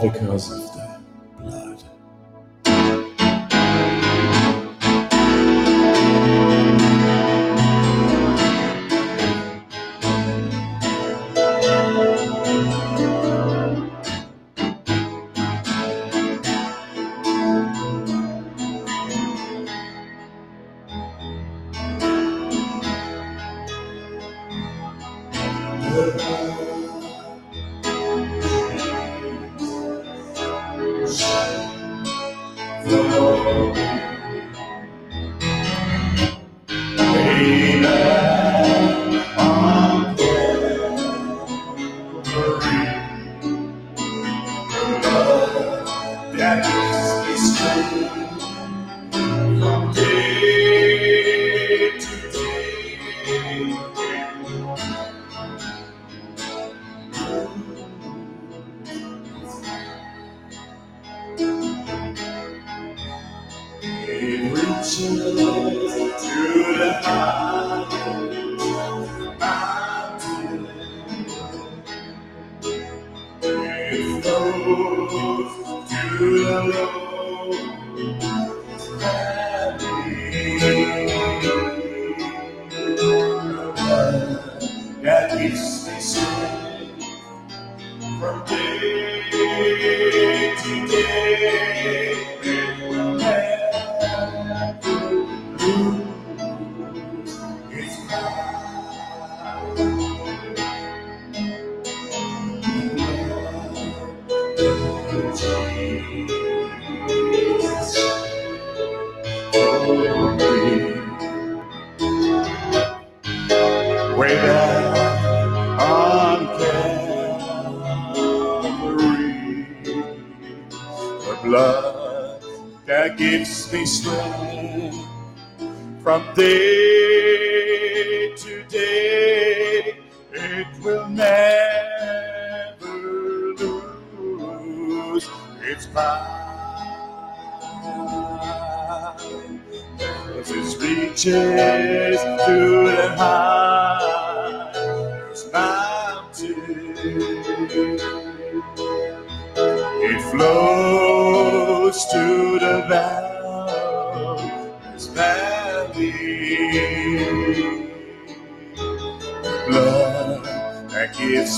because of alone. It will never lose its power. As it reaches to the highest mountain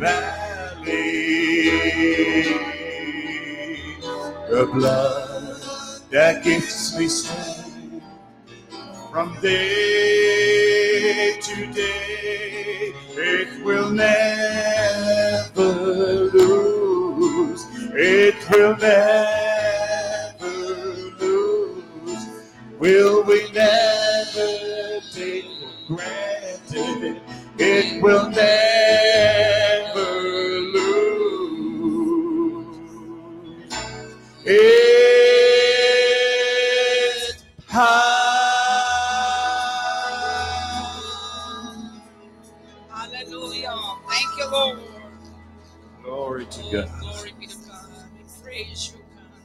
valley. The blood that gives me strength from day to day, it will never lose. It will never lose. Will we never take for granted? It will never It's high. Glory to God. Glory be to God. We praise you, God.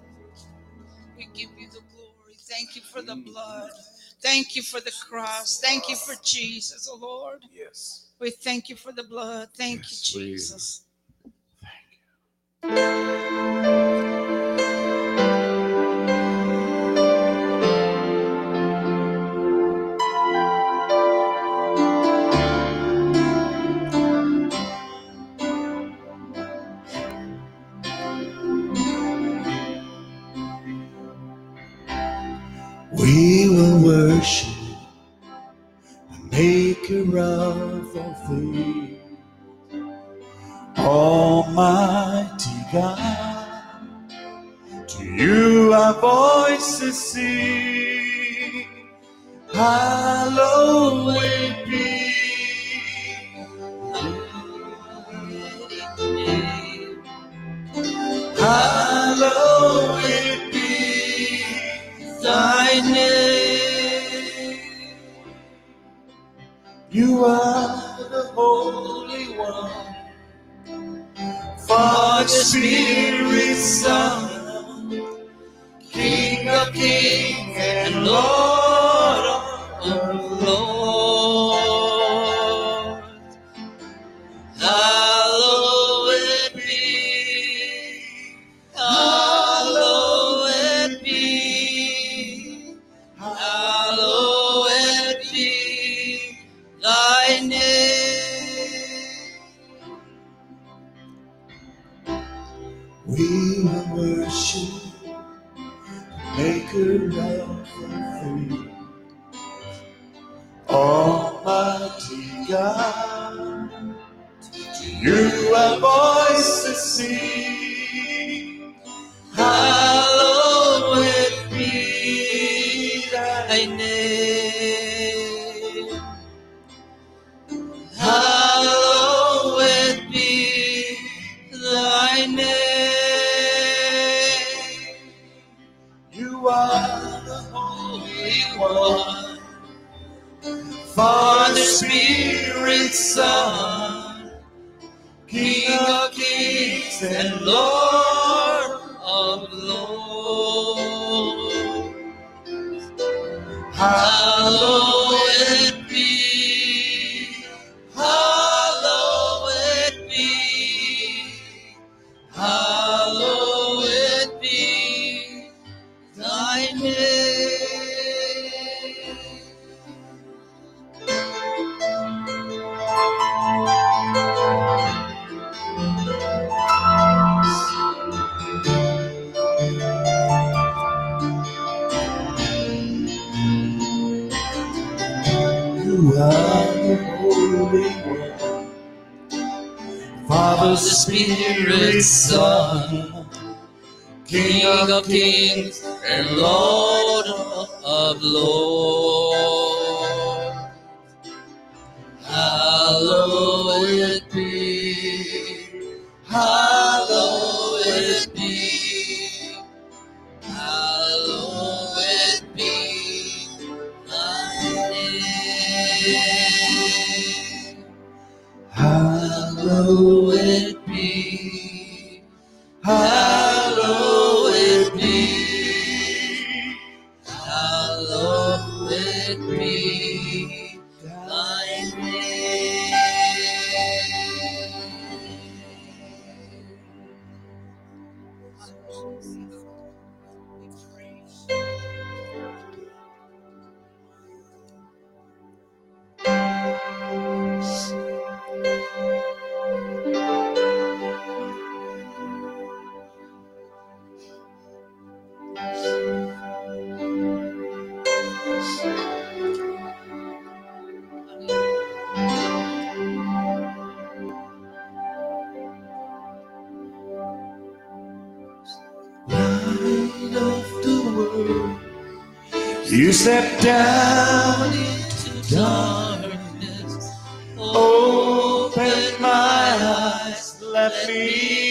We give you the glory. Thank you for the mm. blood. Thank you for the cross. Thank you for Jesus, oh Lord. Yes. We thank you for the blood. Thank yes, you, Jesus. Thank you. We will worship the maker of all things, Almighty God. To you our voices sing, hallowed be Open my eyes, let me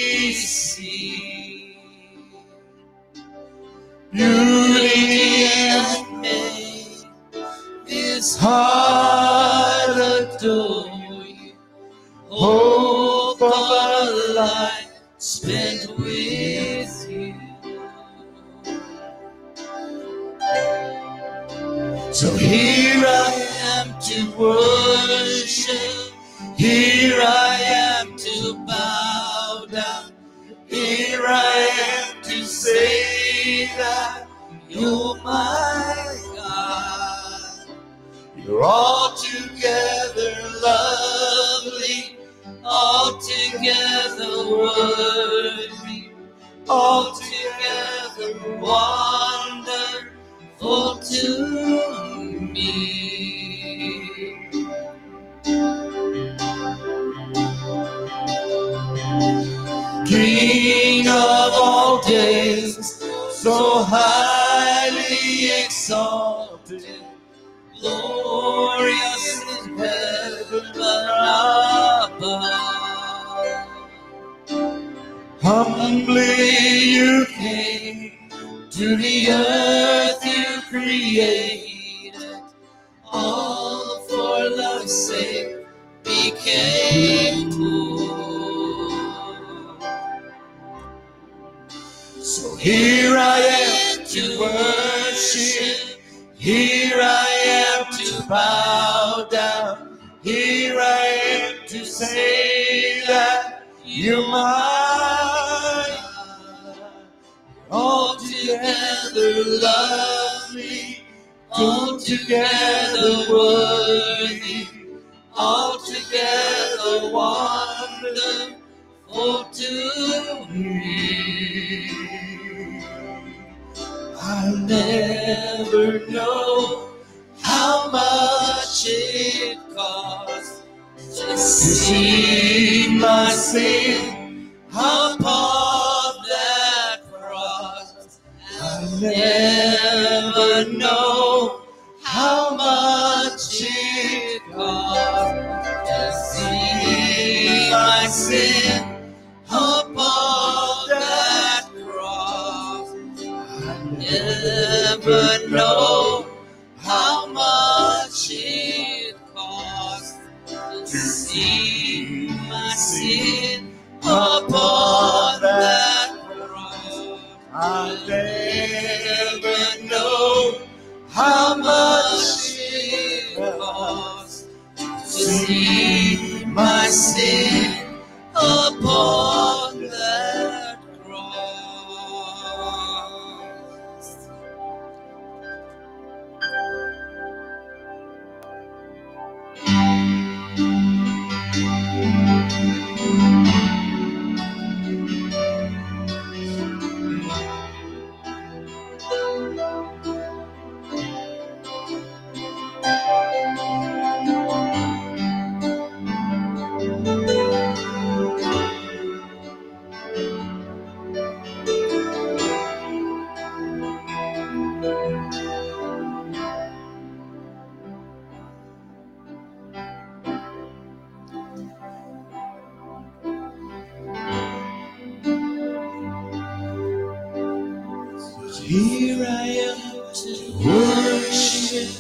Here I am to worship.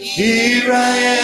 Here I am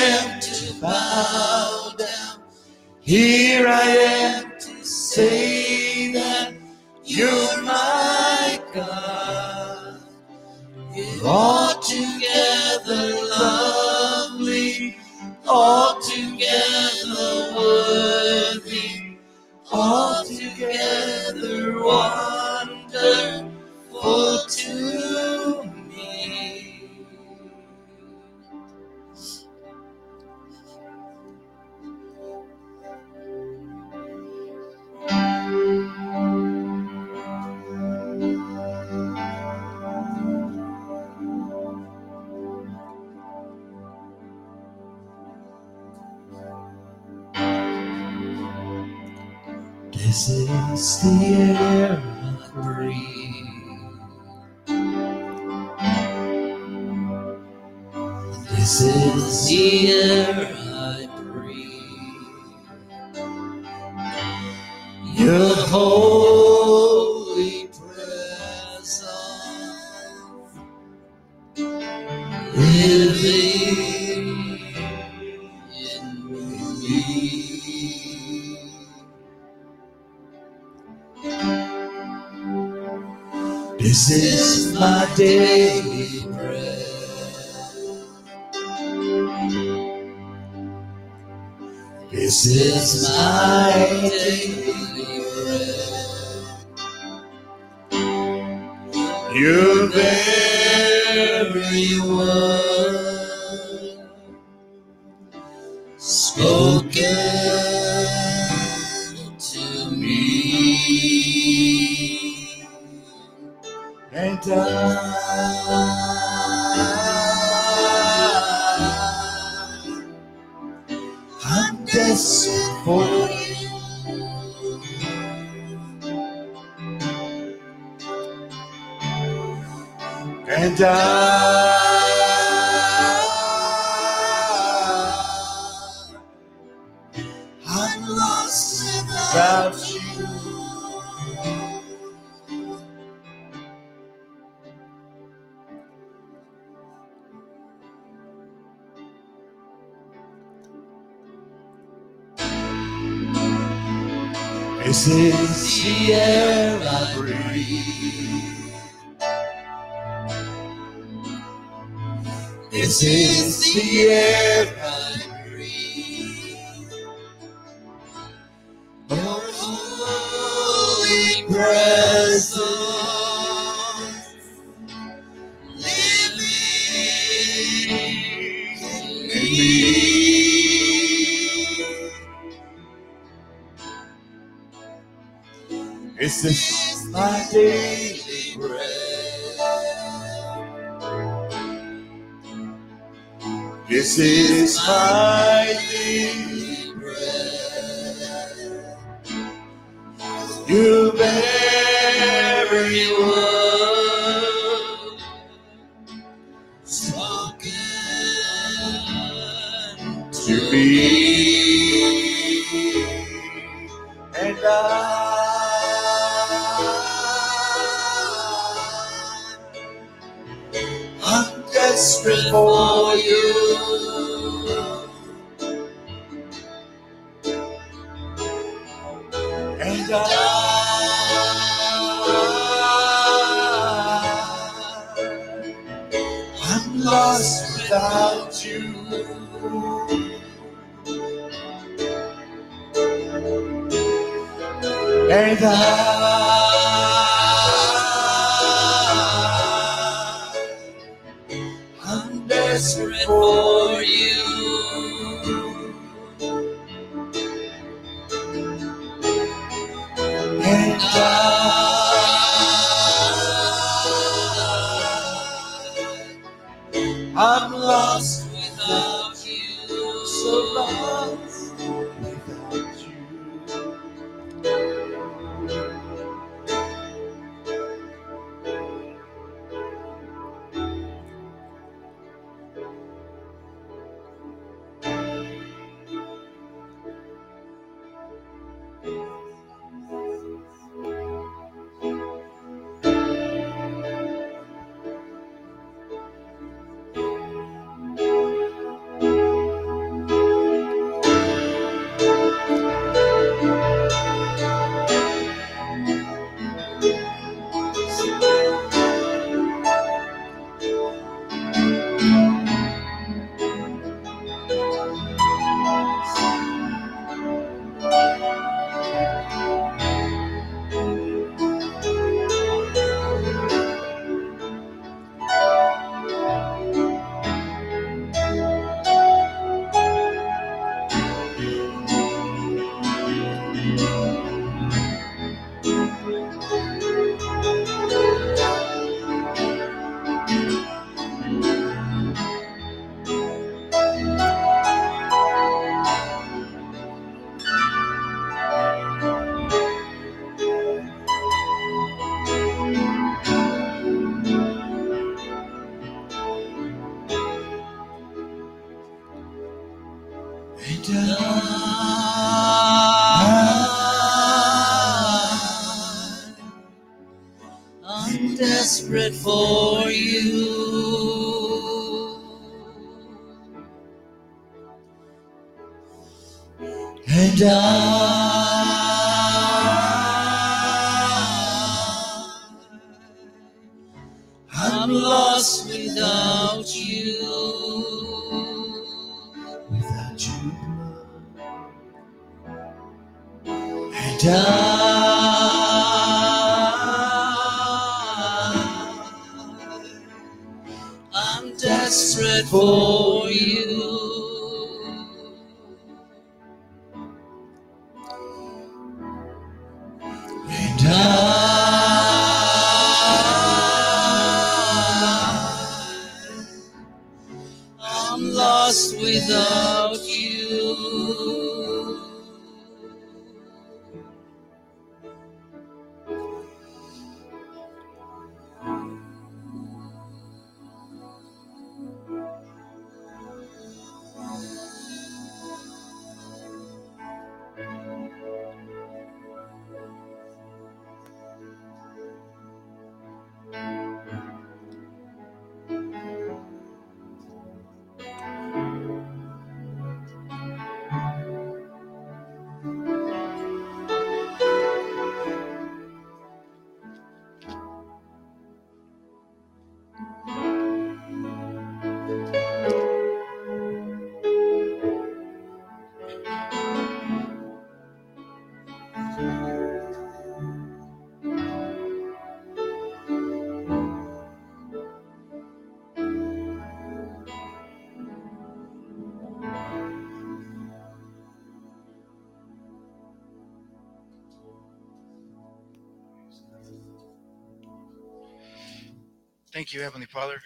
Thank you, Heavenly Father,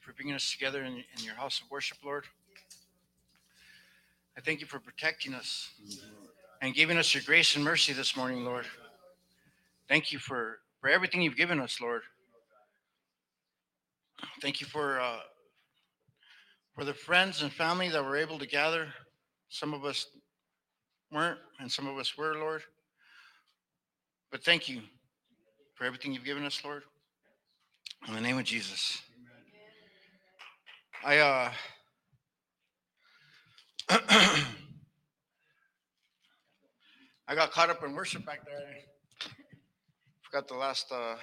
for bringing us together in, in your house of worship, Lord. I thank you for protecting us and giving us your grace and mercy this morning, Lord. Thank you for, for everything you've given us, Lord. Thank you for uh, for the friends and family that were able to gather. Some of us weren't, and some of us were, Lord. But thank you for everything you've given us, Lord. In the name of Jesus. I uh I got caught up in worship back there. Forgot the last uh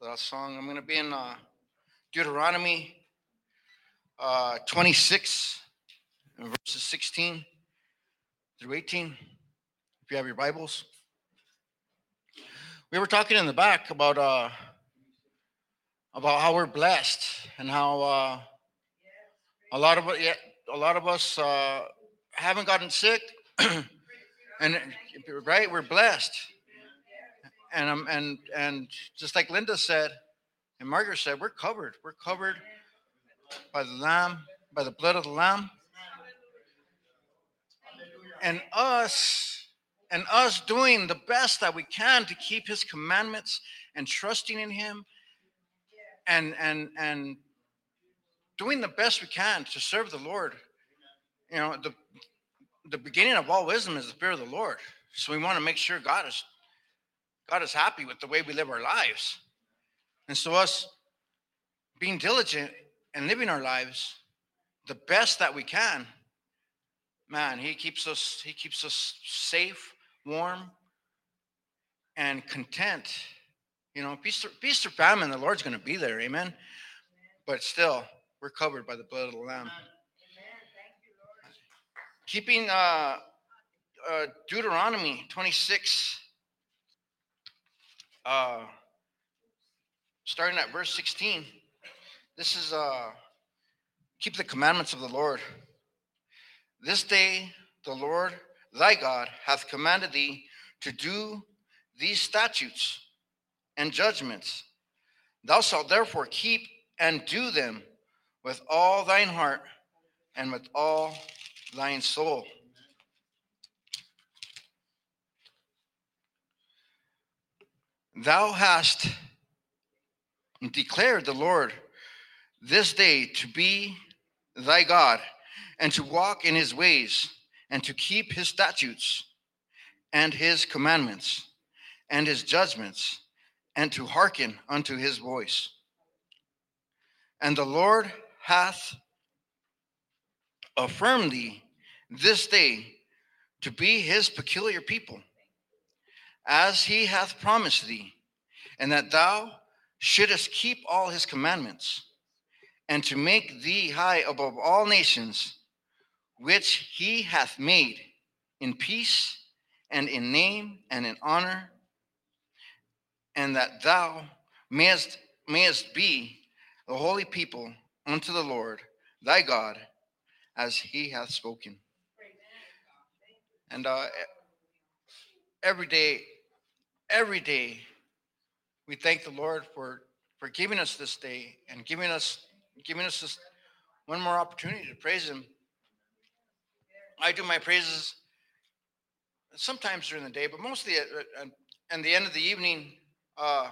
the last song. I'm gonna be in uh Deuteronomy uh 26 verses 16 through 18. If you have your Bibles. We were talking in the back about uh about how we're blessed and how uh a lot of yeah, a lot of us uh haven't gotten sick. And right we're blessed. And um and and just like linda said and margaret said we're covered. We're covered by the lamb by the blood of the lamb. And us and us doing the best that we can to keep his commandments and trusting in him and and and doing the best we can to serve the lord. You know the the beginning of all wisdom is the fear of the lord. So we want to make sure god is god is happy with the way we live our lives. And so us being diligent and living our lives the best that we can man he keeps us he keeps us safe warm and content you know peace or, peace or famine the lord's going to be there amen. But still we're covered by the blood of the lamb. Keeping uh, uh deuteronomy 26 uh starting at verse 16 this is uh keep the commandments of the lord. This day the lord thy god hath commanded thee to do these statutes and judgments. Thou shalt therefore keep and do them with all thine heart and with all thine soul. Thou hast declared the lord this day to be thy God, and to walk in his ways, and to keep his statutes, and his commandments, and his judgments, and to hearken unto his voice. And the Lord hath affirmed thee this day to be his peculiar people, as he hath promised thee, and that thou shouldest keep all his commandments and to make thee high above all nations, which he hath made in peace and in name and in honor, and that thou mayest, mayest be a holy people unto the Lord thy God, as he hath spoken. And uh, every day, every day, we thank the Lord for, for giving us this day and giving us giving us this one more opportunity to praise Him. I do my praises sometimes during the day, but mostly at, at, at the end of the evening. Uh,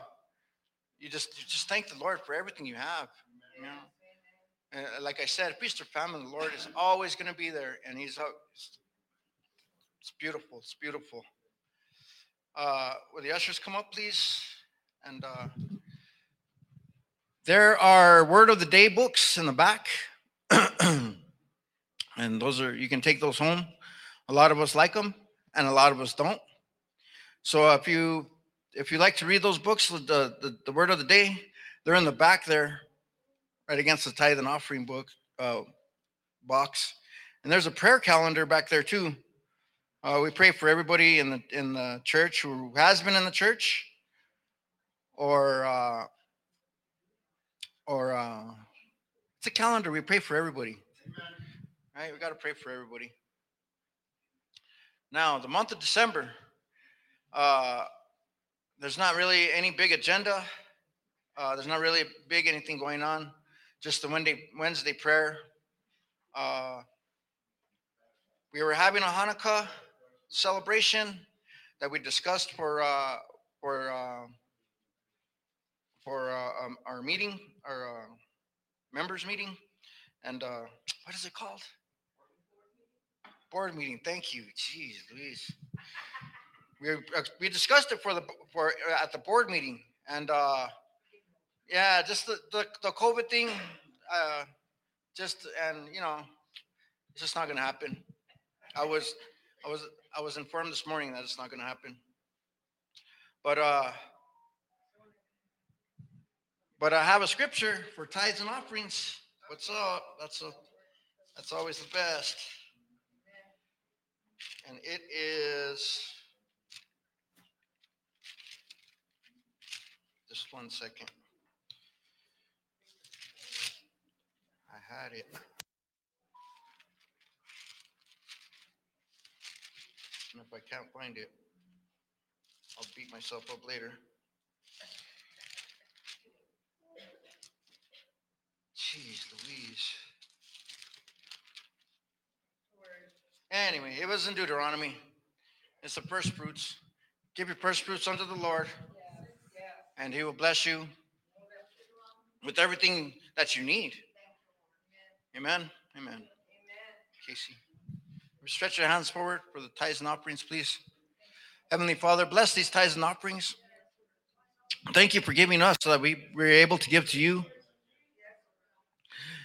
you just you just thank the Lord for everything you have. You know, and uh, like I said, peace to family. The Lord is always going to be there, and He's out. It's beautiful. It's beautiful. Uh, will the ushers come up, please? And. Uh, there are word of the day books in the back. and those are, you can take those home. A lot of us like them and a lot of us don't. So if you, if you like to read those books, the, the, the word of the day, they're in the back there, right against the tithe and offering book uh, box. And there's a prayer calendar back there too. Uh, we pray for everybody in the in the church who has been in the church, or uh, or uh, it's a calendar. We pray for everybody. Right? We got to pray for everybody. Now, the month of December, uh, there's not really any big agenda. Uh, there's not really big anything going on. Just the Wednesday Wednesday prayer. Uh, we were having a Hanukkah celebration that we discussed for uh, for uh, for uh, um, our meeting, our uh, members meeting, and uh, what is it called? Board meeting. Thank you. Jeez, Louise. We uh, we discussed it for the for uh, at the board meeting, and uh, yeah, just the the, the COVID thing. Uh, just and you know, it's just not gonna happen. I was I was I was informed this morning that it's not gonna happen. But uh but I have a scripture for tithes and offerings. What's up? That's a that's always the best. And it is just one second. I had it. And if I can't find it, I'll beat myself up later. Jeez Louise. Anyway, it was in Deuteronomy. It's the first fruits. Give your first fruits unto the Lord, and He will bless you with everything that you need. Amen. Amen. Casey. Stretch your hands forward for the tithes and offerings, please. Heavenly Father, bless these tithes and offerings. Thank you for giving us so that we were able to give to you.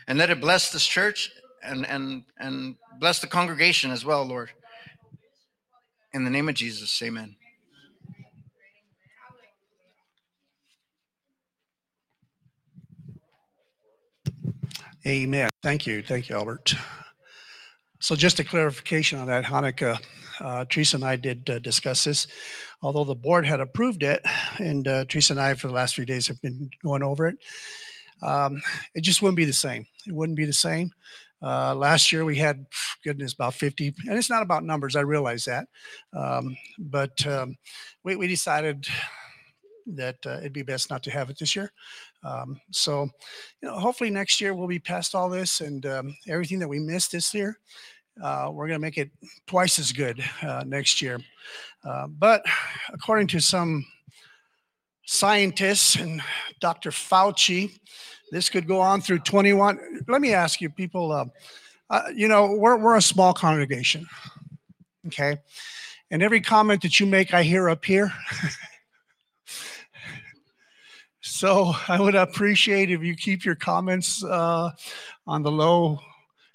And let it bless this church and, and, and bless the congregation as well, Lord. In the name of Jesus, amen. Amen. Thank you. Thank you, Albert. So just a clarification on that, Hanukkah, uh, Teresa and I did uh, discuss this. Although the board had approved it, and uh, Teresa and I for the last few days have been going over it, um, it just wouldn't be the same. It wouldn't be the same. Uh, last year we had, goodness, about 50, and it's not about numbers, I realize that. Um, but um, we, we decided that uh, it'd be best not to have it this year. Um, so, you know, hopefully next year we'll be past all this and um, everything that we missed this year. Uh, we're going to make it twice as good uh, next year. Uh, but according to some scientists and Dr. Fauci, this could go on through 21. Let me ask you, people, uh, uh, you know, we're, we're a small congregation, okay? And every comment that you make, I hear up here. So I would appreciate if you keep your comments uh, on the low,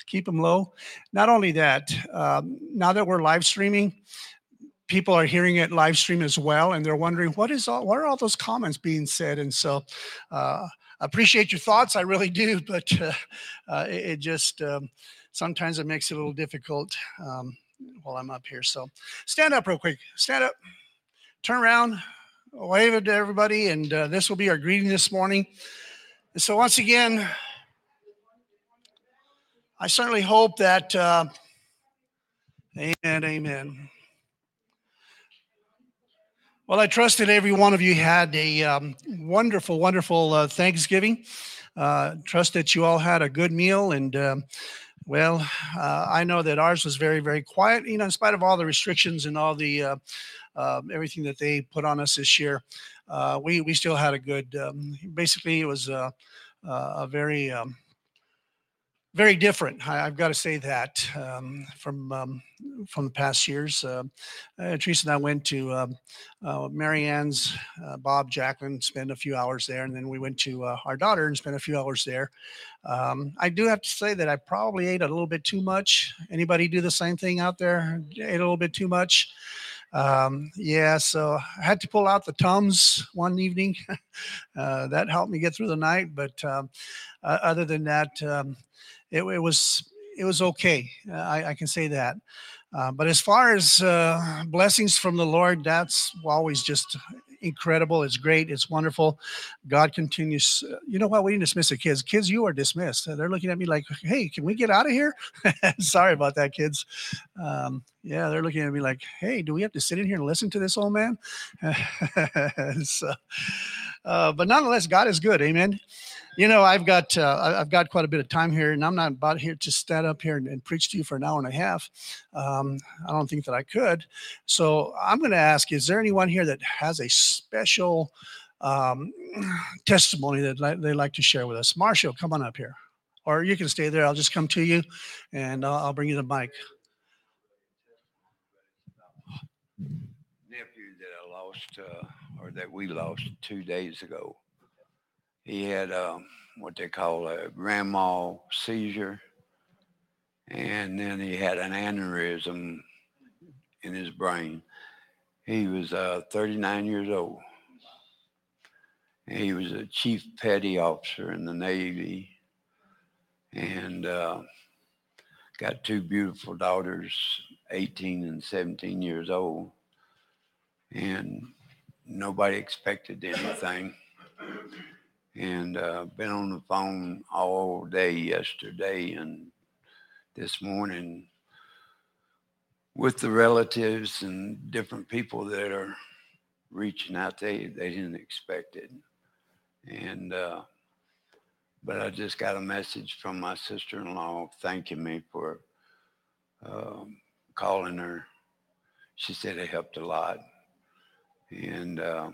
keep them low. Not only that, um, now that we're live streaming, people are hearing it live stream as well, and they're wondering what is all, what are all those comments being said? And so, uh, appreciate your thoughts, I really do, but uh, uh, it, it, just um, sometimes it makes it a little difficult um, while I'm up here. So, stand up real quick. Stand up. Turn around wave it to everybody, and uh, this will be our greeting this morning. And so, once again, I certainly hope that, uh, amen, amen. Well, I trust that every one of you had a um, wonderful, wonderful uh, Thanksgiving. Uh, trust that you all had a good meal and um, well, uh, I know that ours was very, very quiet, you know, in spite of all the restrictions and all the uh, uh, everything that they put on us this year. Uh, we we still had a good. Um, basically, it was a, a very um, very different. I, have got to say that um, from um, from the past years. Uh, uh, Teresa and I went to um, uh, Marianne's, uh, Bob, Jacqueline, spent a few hours there, and then we went to uh, our daughter and spent a few hours there. Um, I do have to say that I probably ate a little bit too much. Anybody do the same thing out there? Ate a little bit too much. Um, yeah, so I had to pull out the Tums one evening. uh, that helped me get through the night. But um, uh, other than that, um, it, it was it was okay. Uh, I, I can say that. Uh, but as far as uh, blessings from the Lord, that's always just incredible. It's great. It's wonderful. God continues. You know what? We didn't dismiss the kids. Kids, you are dismissed. They're looking at me like, hey, can we get out of here? Sorry about that, kids. Um, yeah, they're looking at me like, hey, do we have to sit in here and listen to this old man? so, Uh, but nonetheless, God is good. Amen. You know, I've got uh, I've got quite a bit of time here, and I'm not about here to stand up here and, and preach to you for an hour and a half. Um, I don't think that I could. So I'm going to ask: Is there anyone here that has a special um, testimony that li- they'd like to share with us? Marshall, come on up here, or you can stay there. I'll just come to you, and I'll, I'll bring you the mic. nephew that I lost, uh, or that we lost two days ago. He had um, what they call a grand mal seizure, and then he had an aneurysm in his brain. He was uh, 39 years old. He was a chief petty officer in the Navy, and uh, got two beautiful daughters, 18 and 17 years old and nobody expected anything. And uh, been on the phone all day yesterday and this morning with the relatives and different people that are reaching out. They they didn't expect it, and uh, but I just got a message from my sister-in-law thanking me for um, calling her. She said it helped a lot and uh,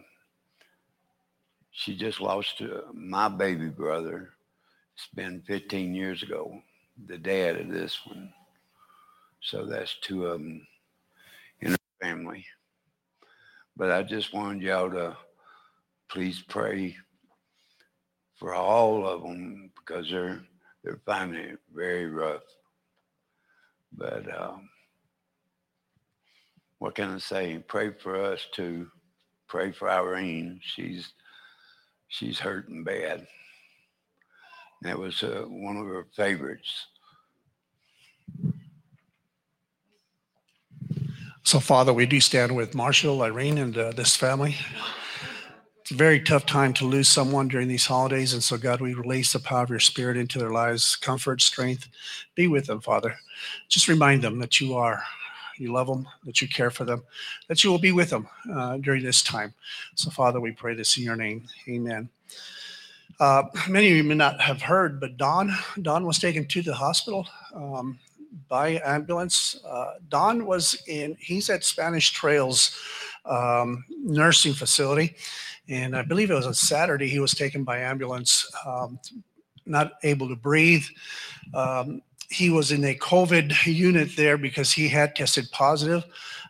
she just lost uh, my baby brother. It's been 15 years ago, the dad of this one. So that's two of them in her family. But I just wanted y'all to please pray for all of them because they're they're finding it very rough. But um, what can I say? Pray for us too pray for Irene. She's she's hurting bad. That was uh, one of her favorites. So, Father, we do stand with Marshall, Irene, and uh, this family. It's a very tough time to lose someone during these holidays. And so, God, we release the power of your spirit into their lives, comfort, strength. Be with them, Father. Just remind them that you are, you love them, that you care for them, that you will be with them uh, during this time. So, Father, we pray this in your name. Amen. Uh, many of you may not have heard, but Don, Don was taken to the hospital. Um, by ambulance. Uh, Don was in, he's at Spanish Trails um, nursing facility. And I believe it was on Saturday, he was taken by ambulance, um, not able to breathe. Um, he was in a COVID unit there because he had tested positive.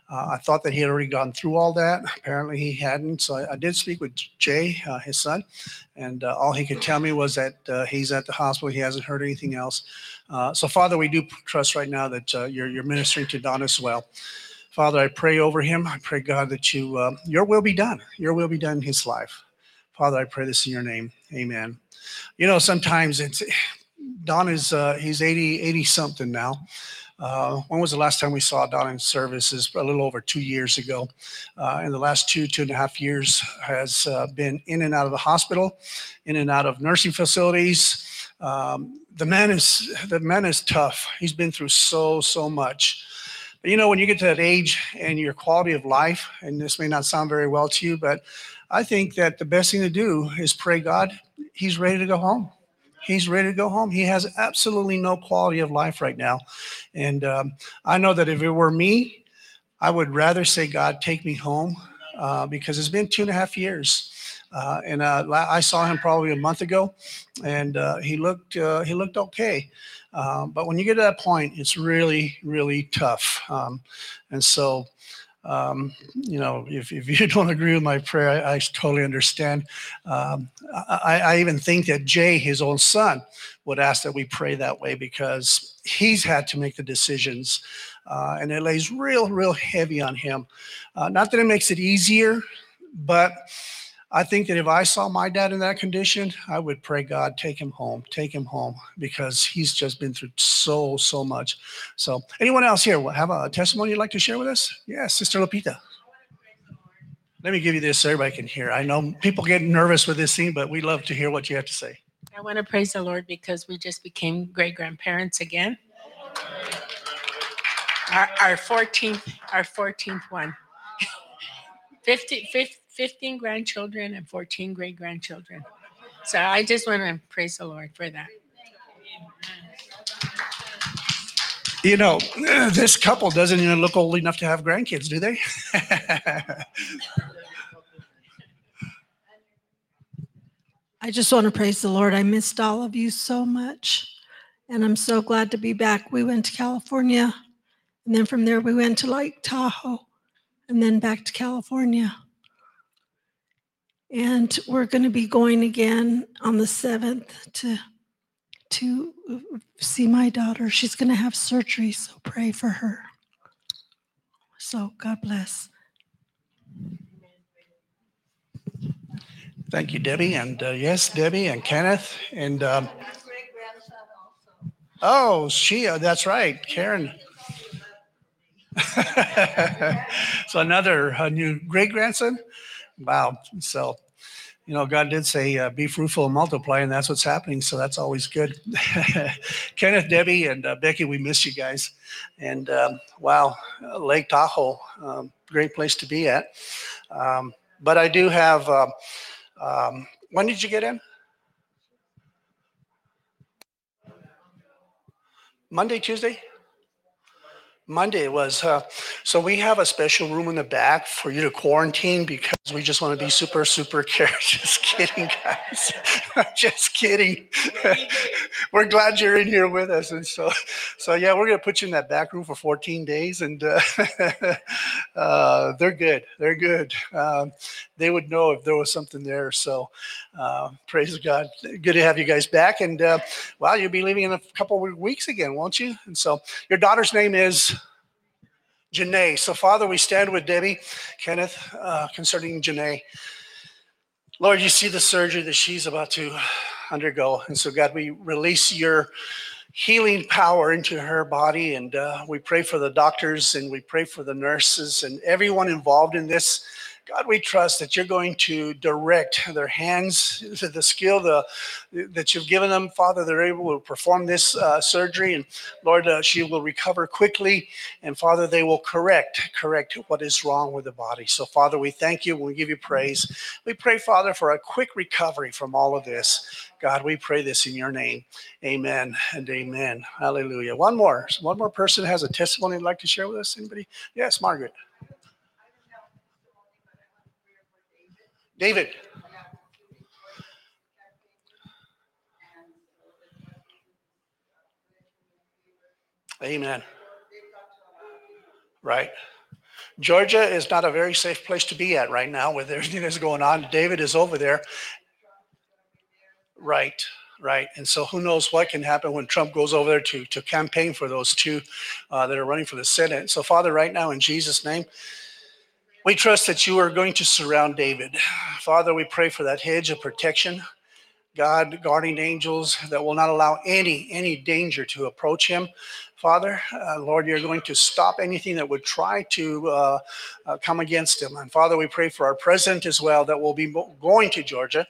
Uh, I thought that he had already gone through all that. Apparently, he hadn't. So I, I did speak with Jay, uh, his son, and uh, all he could tell me was that uh, he's at the hospital. He hasn't heard anything else. Uh, so, Father, we do trust right now that uh, you're, you're ministering to Don as well. Father, I pray over him. I pray, God, that you your will be done. Your will be done in his life. Father, I pray this in your name. Amen. You know, sometimes it's Don is uh, he's 80, 80 something now. Uh, when was the last time we saw Don in services? A little over two years ago. Uh, in the last two, two and a half years, has uh, been in and out of the hospital, in and out of nursing facilities. Um, the man is the man is tough. He's been through so so much. But you know, when you get to that age and your quality of life, and this may not sound very well to you, but I think that the best thing to do is pray God, he's ready to go home. He's ready to go home. He has absolutely no quality of life right now. And um, I know that if it were me, I would rather say, God, take me home uh, because it's been two and a half years. Uh, and uh, I saw him probably a month ago, and uh, he looked uh, he looked okay. Um, but when you get to that point, it's really really tough. Um, and so, um, you know, if, if you don't agree with my prayer, I, I totally understand. Um, I, I even think that Jay, his own son, would ask that we pray that way because he's had to make the decisions, uh, and it lays real real heavy on him. Uh, not that it makes it easier, but I think that if I saw my dad in that condition, I would pray, God, take him home, take him home, because he's just been through so, so much. So, anyone else here have a testimony you'd like to share with us? Yes, Sister Lupita. Let me give you this so everybody can hear. I know people get nervous with this scene, but we love to hear what you have to say. I want to praise the Lord because we just became great grandparents again. Our, our 14th, our 14th one. 50, 50, 15 grandchildren and 14 great grandchildren. So I just want to praise the Lord for that. You know, this couple doesn't even look old enough to have grandkids, do they? I just want to praise the Lord. I missed all of you so much. And I'm so glad to be back. We went to California. And then from there, we went to Lake Tahoe and then back to California. And we're going to be going again on the 7th to, to see my daughter. She's going to have surgery. So pray for her. So God bless. Thank you, Debbie. And uh, yes, Debbie and Kenneth. And um, oh, she, uh, that's right, Karen. so another a new great grandson. Wow. So, you know, God did say, uh, be fruitful and multiply, and that's what's happening. So that's always good. Kenneth, Debbie, and uh, Becky, we miss you guys. And um, wow, uh, Lake Tahoe, um, great place to be at. Um, but I do have. Uh, um, when did you get in? Monday, Tuesday? Monday was. Uh, so we have a special room in the back for you to quarantine because we just want to be super, super careful. Just kidding, guys. just kidding. we're glad you're in here with us, and so, so yeah, we're gonna put you in that back room for 14 days, and uh, uh, they're good. They're good. Um, they would know if there was something there. So, uh, praise God. Good to have you guys back, and uh, wow, you'll be leaving in a couple of weeks again, won't you? And so, your daughter's name is. Janae. So, Father, we stand with Debbie, Kenneth, uh, concerning Janae. Lord, you see the surgery that she's about to undergo. And so, God, we release your healing power into her body. And uh, we pray for the doctors and we pray for the nurses and everyone involved in this. God, we trust that you're going to direct their hands, the skill the, that you've given them. Father, they're able to perform this uh, surgery. And Lord, uh, she will recover quickly. And Father, they will correct, correct what is wrong with the body. So, Father, we thank you. We give you praise. We pray, Father, for a quick recovery from all of this. God, we pray this in your name. Amen and amen. Hallelujah. One more. One more person has a testimony they'd like to share with us. Anybody? Yes, Margaret. David. Amen. Right. Georgia is not a very safe place to be at right now with everything that's going on. David is over there. Right, right. And so who knows what can happen when Trump goes over there to, to campaign for those two uh, that are running for the Senate. So, Father, right now, in Jesus' name, we trust that you are going to surround David. Father, we pray for that hedge of protection. God, guarding angels that will not allow any any danger to approach him. Father, uh, Lord, you're going to stop anything that would try to uh, uh, come against him. And Father, we pray for our president as well that will be going to Georgia.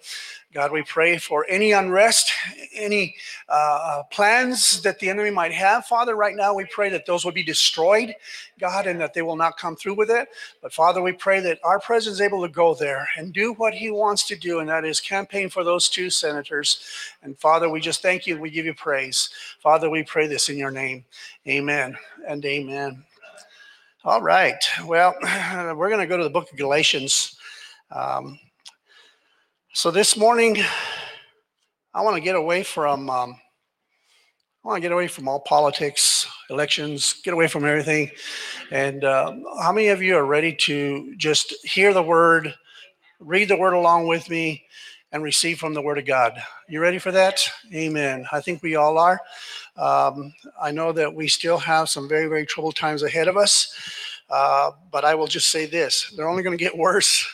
God, we pray for any unrest, any uh, plans that the enemy might have. Father, right now we pray that those will be destroyed, God, and that they will not come through with it. But Father, we pray that our president is able to go there and do what he wants to do, and that is campaign for those two senators. And Father, we just thank you and we give you praise. Father, we pray this in your name. Amen and amen. All right. Well, we're going to go to the book of Galatians. Um, so this morning, I want to get away from um, I want to get away from all politics, elections, get away from everything. And uh, how many of you are ready to just hear the word, read the word along with me, and receive from the word of God? You ready for that? Amen. I think we all are. Um, I know that we still have some very, very troubled times ahead of us. Uh, but I will just say this they're only going to get worse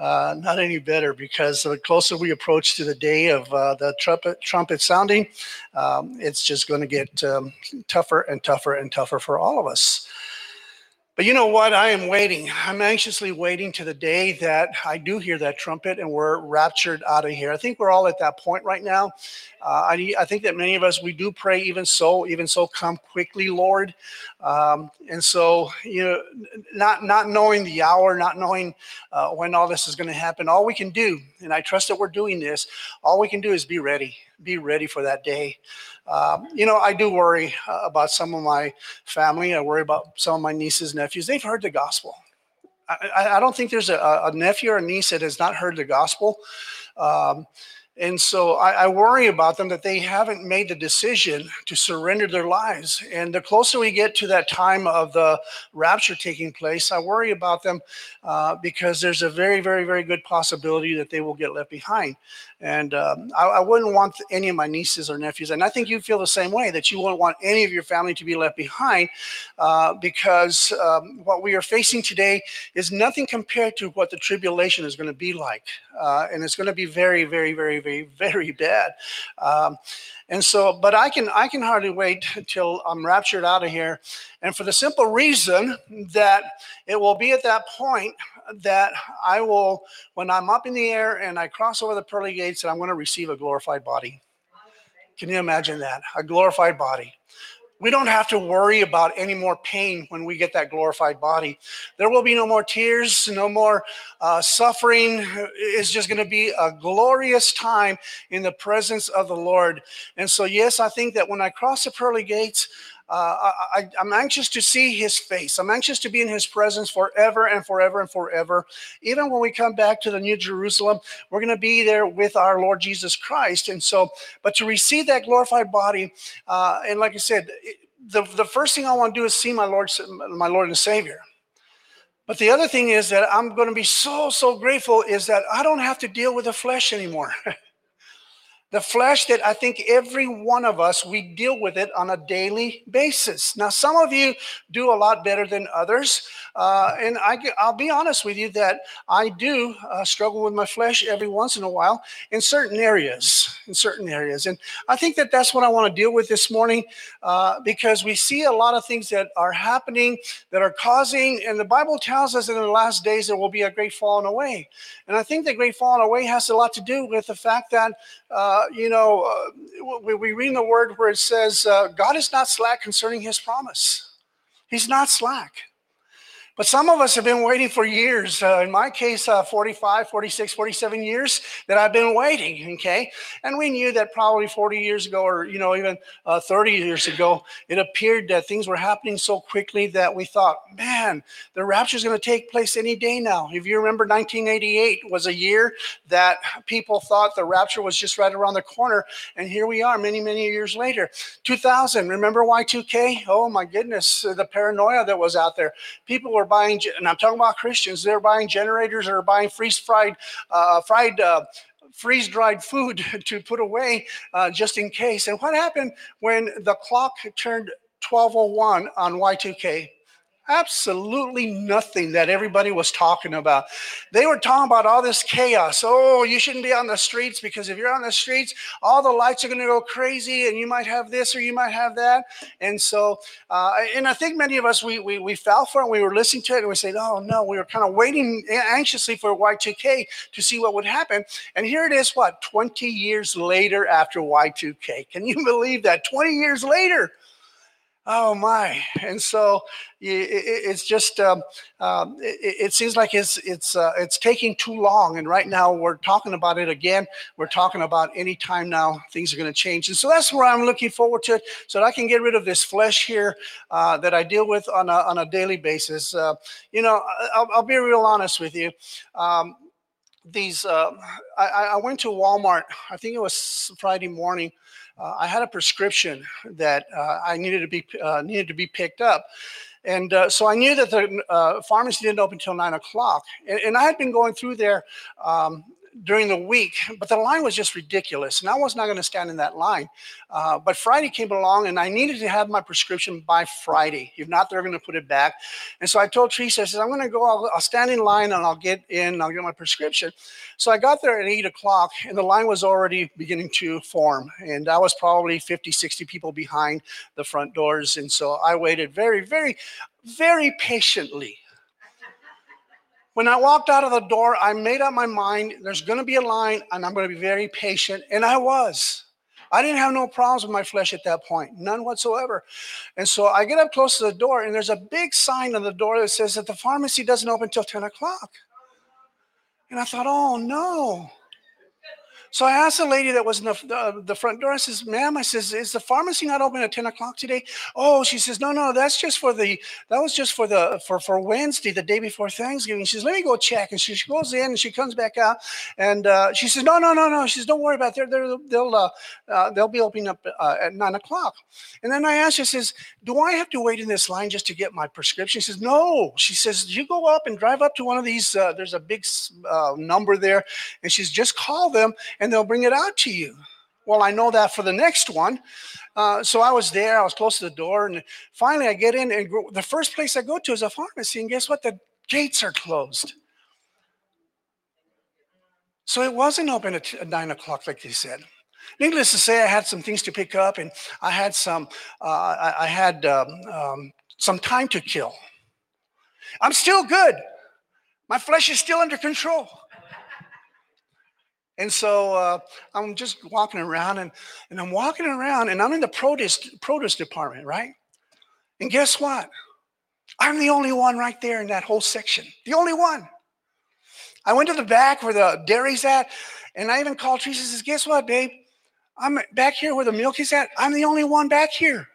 uh, not any better because the closer we approach to the day of uh, the trumpet trumpet sounding, um, it's just going to get um, tougher and tougher and tougher for all of us. But you know what? I am waiting. I'm anxiously waiting to the day that I do hear that trumpet and we're raptured out of here. I think we're all at that point right now. Uh, I, I think that many of us, we do pray, even so, even so, come quickly, Lord. Um, and so, you know, not, not knowing the hour, not knowing uh, when all this is going to happen, all we can do, and I trust that we're doing this, all we can do is be ready, be ready for that day. Um, you know, I do worry uh, about some of my family. I worry about some of my nieces, and nephews. They've heard the gospel. I, I, I don't think there's a, a, nephew or a niece that has not heard the gospel. Um, and so I, I, worry about them that they haven't made the decision to surrender their lives. And the closer we get to that time of the rapture taking place, I worry about them uh, because there's a very, very, very good possibility that they will get left behind. And um, I, I, wouldn't want any of my nieces or nephews, and I think you feel the same way, that you wouldn't want any of your family to be left behind uh, because um, what we are facing today is nothing compared to what the tribulation is going to be like. Uh, and it's going to be very, very, very, very, very bad. Um, and so, but I can I can hardly wait until I'm raptured out of here, and for the simple reason that it will be at that point that I will, when I'm up in the air and I cross over the pearly gates, that I'm going to receive a glorified body. Can you imagine that? A glorified body we don't have to worry about any more pain when we get that glorified body. There will be no more tears, no more uh, suffering. It's just going to be a glorious time in the presence of the Lord. And so, yes, I think that when I cross the pearly gates, uh, I, am anxious to see his face. I'm anxious to be in his presence forever and forever and forever. Even when we come back to the New Jerusalem, we're going to be there with our Lord Jesus Christ. And so, but to receive that glorified body, uh, and like I said, the, the first thing I want to do is see my Lord, my Lord and Savior. But the other thing is that I'm going to be so, so grateful is that I don't have to deal with the flesh anymore. The flesh that I think every one of us, we deal with it on a daily basis. Now, some of you do a lot better than others. Uh, and I, will be honest with you that I do uh, struggle with my flesh every once in a while in certain areas, in certain areas. And I think that that's what I want to deal with this morning uh, because we see a lot of things that are happening that are causing, and the Bible tells us in the last days there will be a great falling away. And I think the great falling away has a lot to do with the fact that uh, you know, uh, we, we, read in the word where it says, uh, God is not slack concerning his promise. He's not slack. But some of us have been waiting for years. Uh, in my case, uh, 45, 46, 47 years that I've been waiting. Okay. And we knew that probably 40 years ago, or, you know, even uh, 30 years ago, it appeared that things were happening so quickly that we thought, man, the rapture is going to take place any day now. If you remember, 1988 was a year that people thought the rapture was just right around the corner. And here we are many, many years later. 2000, remember Y2K? Oh, my goodness, the paranoia that was out there. People were buying, and I'm talking about Christians, they're buying generators or buying freeze fried, uh, fried, uh, freeze dried food to put away uh, just in case. And what happened when the clock turned 1201 on Y2K? Absolutely nothing that everybody was talking about. They were talking about all this chaos. Oh, you shouldn't be on the streets because if you're on the streets, all the lights are going to go crazy and you might have this or you might have that. And so, uh, and I think many of us, we, we, we fell for it. We were listening to it and we said, oh no, we were kind of waiting anxiously for Y2K to see what would happen. And here it is, what, 20 years later after Y2K. Can you believe that? 20 years later. Oh my! And so it's just um, um, it, it, seems like it's it's uh, it's taking too long. And right now we're talking about it again. We're talking about any time now things are going to change. And so that's where I'm looking forward to it, so that I can get rid of this flesh here uh, that I deal with on a on a daily basis. Uh, you know, I'll, I'll, be real honest with you. Um, these uh, I, I went to Walmart. I think it was Friday morning uh, I had a prescription that uh, I needed to be uh, needed to be picked up, and uh, so I knew that the uh, pharmacy didn't open until nine o'clock. And, and, I had been going through there um, during the week, but the line was just ridiculous, and I was not going to stand in that line. Uh, but Friday came along, and I needed to have my prescription by Friday. If not, they're going to put it back. And so I told Teresa, I said, I'm going to go. I'll, I'll stand in line, and I'll get in. I'll get my prescription. So I got there at eight o'clock, and the line was already beginning to form, and I was probably 50, 60 people behind the front doors, and so I waited very, very, very patiently when I walked out of the door, I made up my mind there's going to be a line and I'm going to be very patient. And I was. I didn't have no problems with my flesh at that point, none whatsoever. And so I get up close to the door, and there's a big sign on the door that says that the pharmacy doesn't open until 10 o'clock. And I thought, oh no. So I asked the lady that was in the, the, the, front door, I says, ma'am, I says, is the pharmacy not open at 10 o'clock today? Oh, she says, no, no, that's just for the, that was just for the, for, for Wednesday, the day before Thanksgiving. She says, let me go check. And she, she goes in and she comes back out and uh, she says, no, no, no, no. She says, don't worry about it. They're, they're, they'll, uh, uh, they'll be opening up uh, at nine o'clock. And then I asked her, says, do I have to wait in this line just to get my prescription? She says, no. She says, you go up and drive up to one of these, uh, there's a big uh, number there. And she's just call them and they'll bring it out to you. Well, I know that for the next one. Uh, so I was there, I was close to the door, and finally I get in, and the first place I go to is a pharmacy, and guess what? The gates are closed. So it wasn't open at nine o'clock, like they said. Needless to say, I had some things to pick up, and I had some, uh, I, I, had um, um, some time to kill. I'm still good. My flesh is still under control. And so uh, I'm just walking around and, and I'm walking around and I'm in the produce, produce department, right? And guess what? I'm the only one right there in that whole section. The only one. I went to the back where the dairy's at, and I even called Teresa and says, Guess what, babe? I'm back here where the milk is at. I'm the only one back here.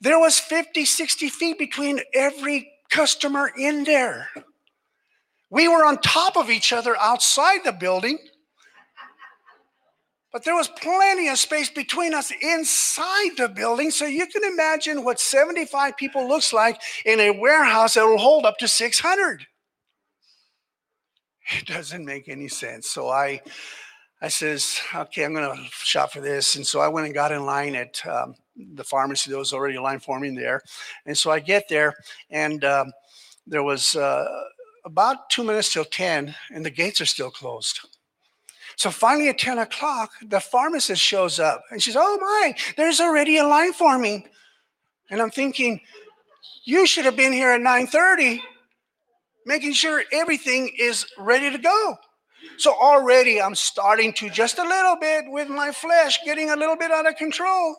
There was 50, 60 feet between every customer in there. We were on top of each other outside the building. But there was plenty of space between us inside the building. So you can imagine what 75 people looks like in a warehouse that will hold up to 600. It doesn't make any sense. So I, I says, okay, I'm going to shop for this. And so I went and got in line at um, the pharmacy. There was already a line forming there. And so I get there and um, there was uh, about two minutes till 10 and the gates are still closed. So finally at 10 o'clock, the pharmacist shows up and she says, Oh my, there's already a line forming. And I'm thinking, you should have been here at 9:30, making sure everything is ready to go. So already I'm starting to just a little bit with my flesh getting a little bit out of control.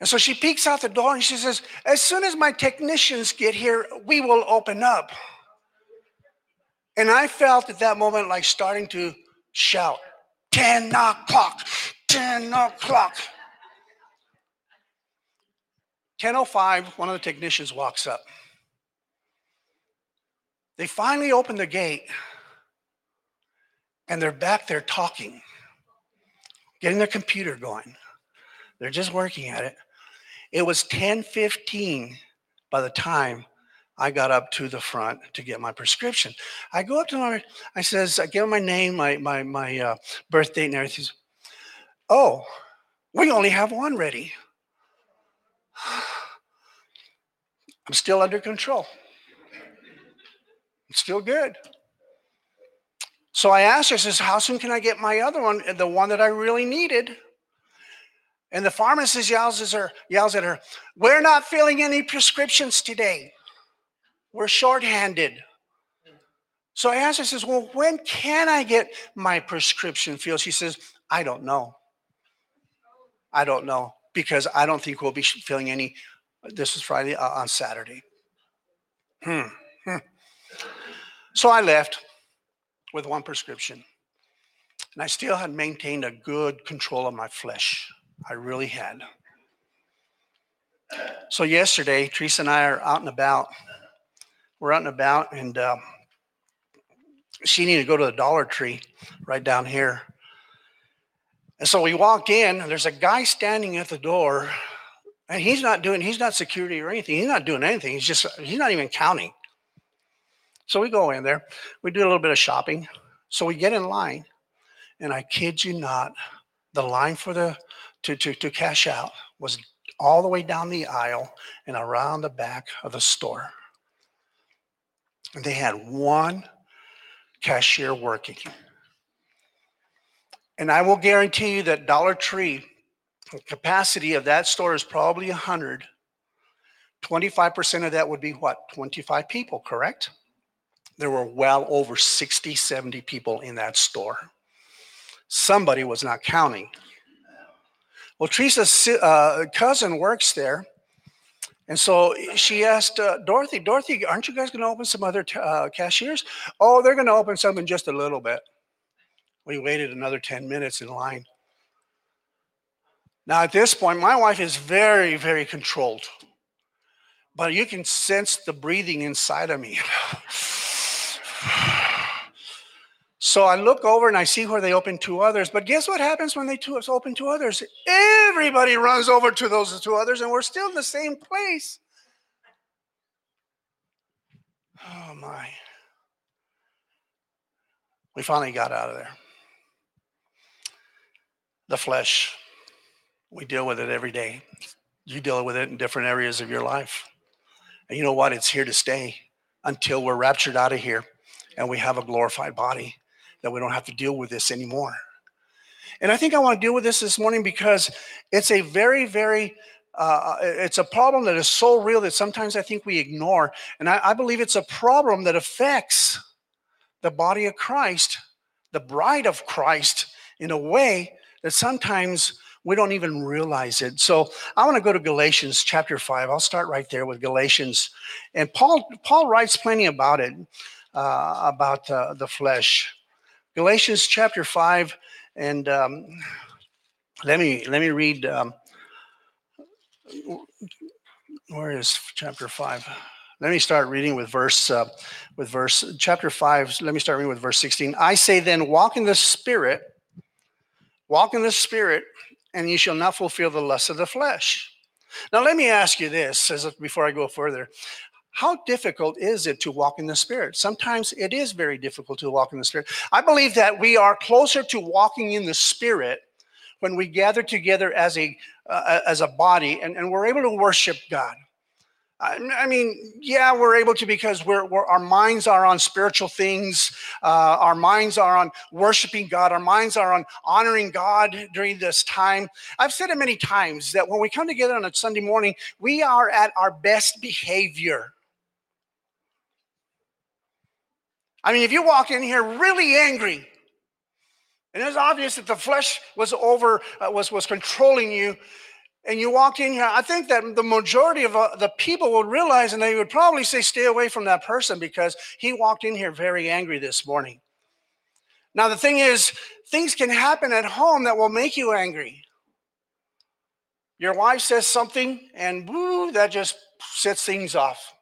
And so she peeks out the door and she says, As soon as my technicians get here, we will open up. And I felt at that moment like starting to shout, 10 o'clock, 10 o'clock. 10.05, one of the technicians walks up. They finally open the gate and they're back there talking, getting their computer going. They're just working at it. It was 10:15 by the time I got up to the front to get my prescription. I go up to my, I says, I give him my name, my my my uh, birth date, and everything. Oh, we only have one ready. I'm still under control. It's still good. So I asked her, I says, How soon can I get my other one, the one that I really needed? And the pharmacist yells at her, yells at her, We're not filling any prescriptions today. We're shorthanded. So I asked her, I says, Well, when can I get my prescription filled? She says, I don't know. I don't know because I don't think we'll be filling any. This was Friday uh, on Saturday. Hmm. hmm. So I left with one prescription. And I still had maintained a good control of my flesh. I really had. So yesterday, Teresa and I are out and about we're out and about, and uh, she needed to go to the Dollar Tree right down here. And so we walked in, and there's a guy standing at the door, and he's not doing, he's not security or anything. He's not doing anything. He's just, he's not even counting. So we go in there, we do a little bit of shopping. So we get in line, and I kid you not, the line for the to, to, to cash out was all the way down the aisle and around the back of the store. And they had one cashier working. And I will guarantee you that Dollar Tree, the capacity of that store is probably 100. 25% of that would be what? 25 people, correct? There were well over 60, 70 people in that store. Somebody was not counting. Well, Teresa's uh, cousin works there. And so she asked uh, Dorothy, Dorothy, aren't you guys going to open some other t- uh, cashiers? Oh, they're going to open some in just a little bit. We waited another 10 minutes in line. Now, at this point, my wife is very, very controlled, but you can sense the breathing inside of me. So I look over and I see where they open two others. But guess what happens when they two open two others? Everybody runs over to those two others, and we're still in the same place. Oh my. We finally got out of there. The flesh, we deal with it every day. You deal with it in different areas of your life. And you know what? It's here to stay until we're raptured out of here and we have a glorified body that we don't have to deal with this anymore. And I think I want to deal with this this morning because it's a very, very uh, it's a problem that is so real that sometimes I think we ignore. And I, I believe it's a problem that affects the body of Christ, the bride of Christ, in a way that sometimes we don't even realize it. So I want to go to Galatians chapter 5. I'll start right there with Galatians. And Paul Paul writes plenty about it, uh, about uh, the flesh. Galatians chapter 5, and um, let me let me read. Um, where is chapter 5? Let me start reading with verse uh, with verse chapter 5. Let me start reading with verse 16. I say then, walk in the spirit, walk in the spirit, and you shall not fulfill the lust of the flesh. Now let me ask you this as before I go further. How difficult is it to walk in the Spirit? Sometimes it is very difficult to walk in the Spirit. I believe that we are closer to walking in the Spirit when we gather together as a uh, as a body and, and we're able to worship God. I mean, yeah, we're able to because we're, we're, our minds are on spiritual things. Uh, our minds are on worshiping God. Our minds are on honoring God during this time. I've said it many times that when we come together on a Sunday morning, we are at our best behavior. I mean, if you walk in here really angry, and it's obvious that the flesh was over, uh, was, was controlling you, and you walk in here, I think that the majority of uh, the people would realize and they would probably say, stay away from that person because he walked in here very angry this morning. Now, the thing is, things can happen at home that will make you angry. Your wife says something, and woo, that just sets things off.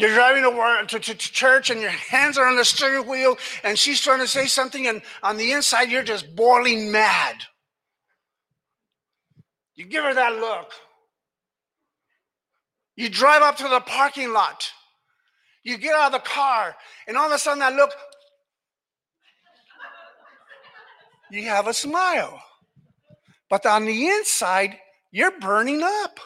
You're driving to, work, to, to, to, church and your hands are on the steering wheel and she's trying to say something, and on the inside, you're just boiling mad. You give her that look. You drive up to the parking lot. You get out of the car, and all of a sudden, that look, you have a smile. But on the inside, you're burning up.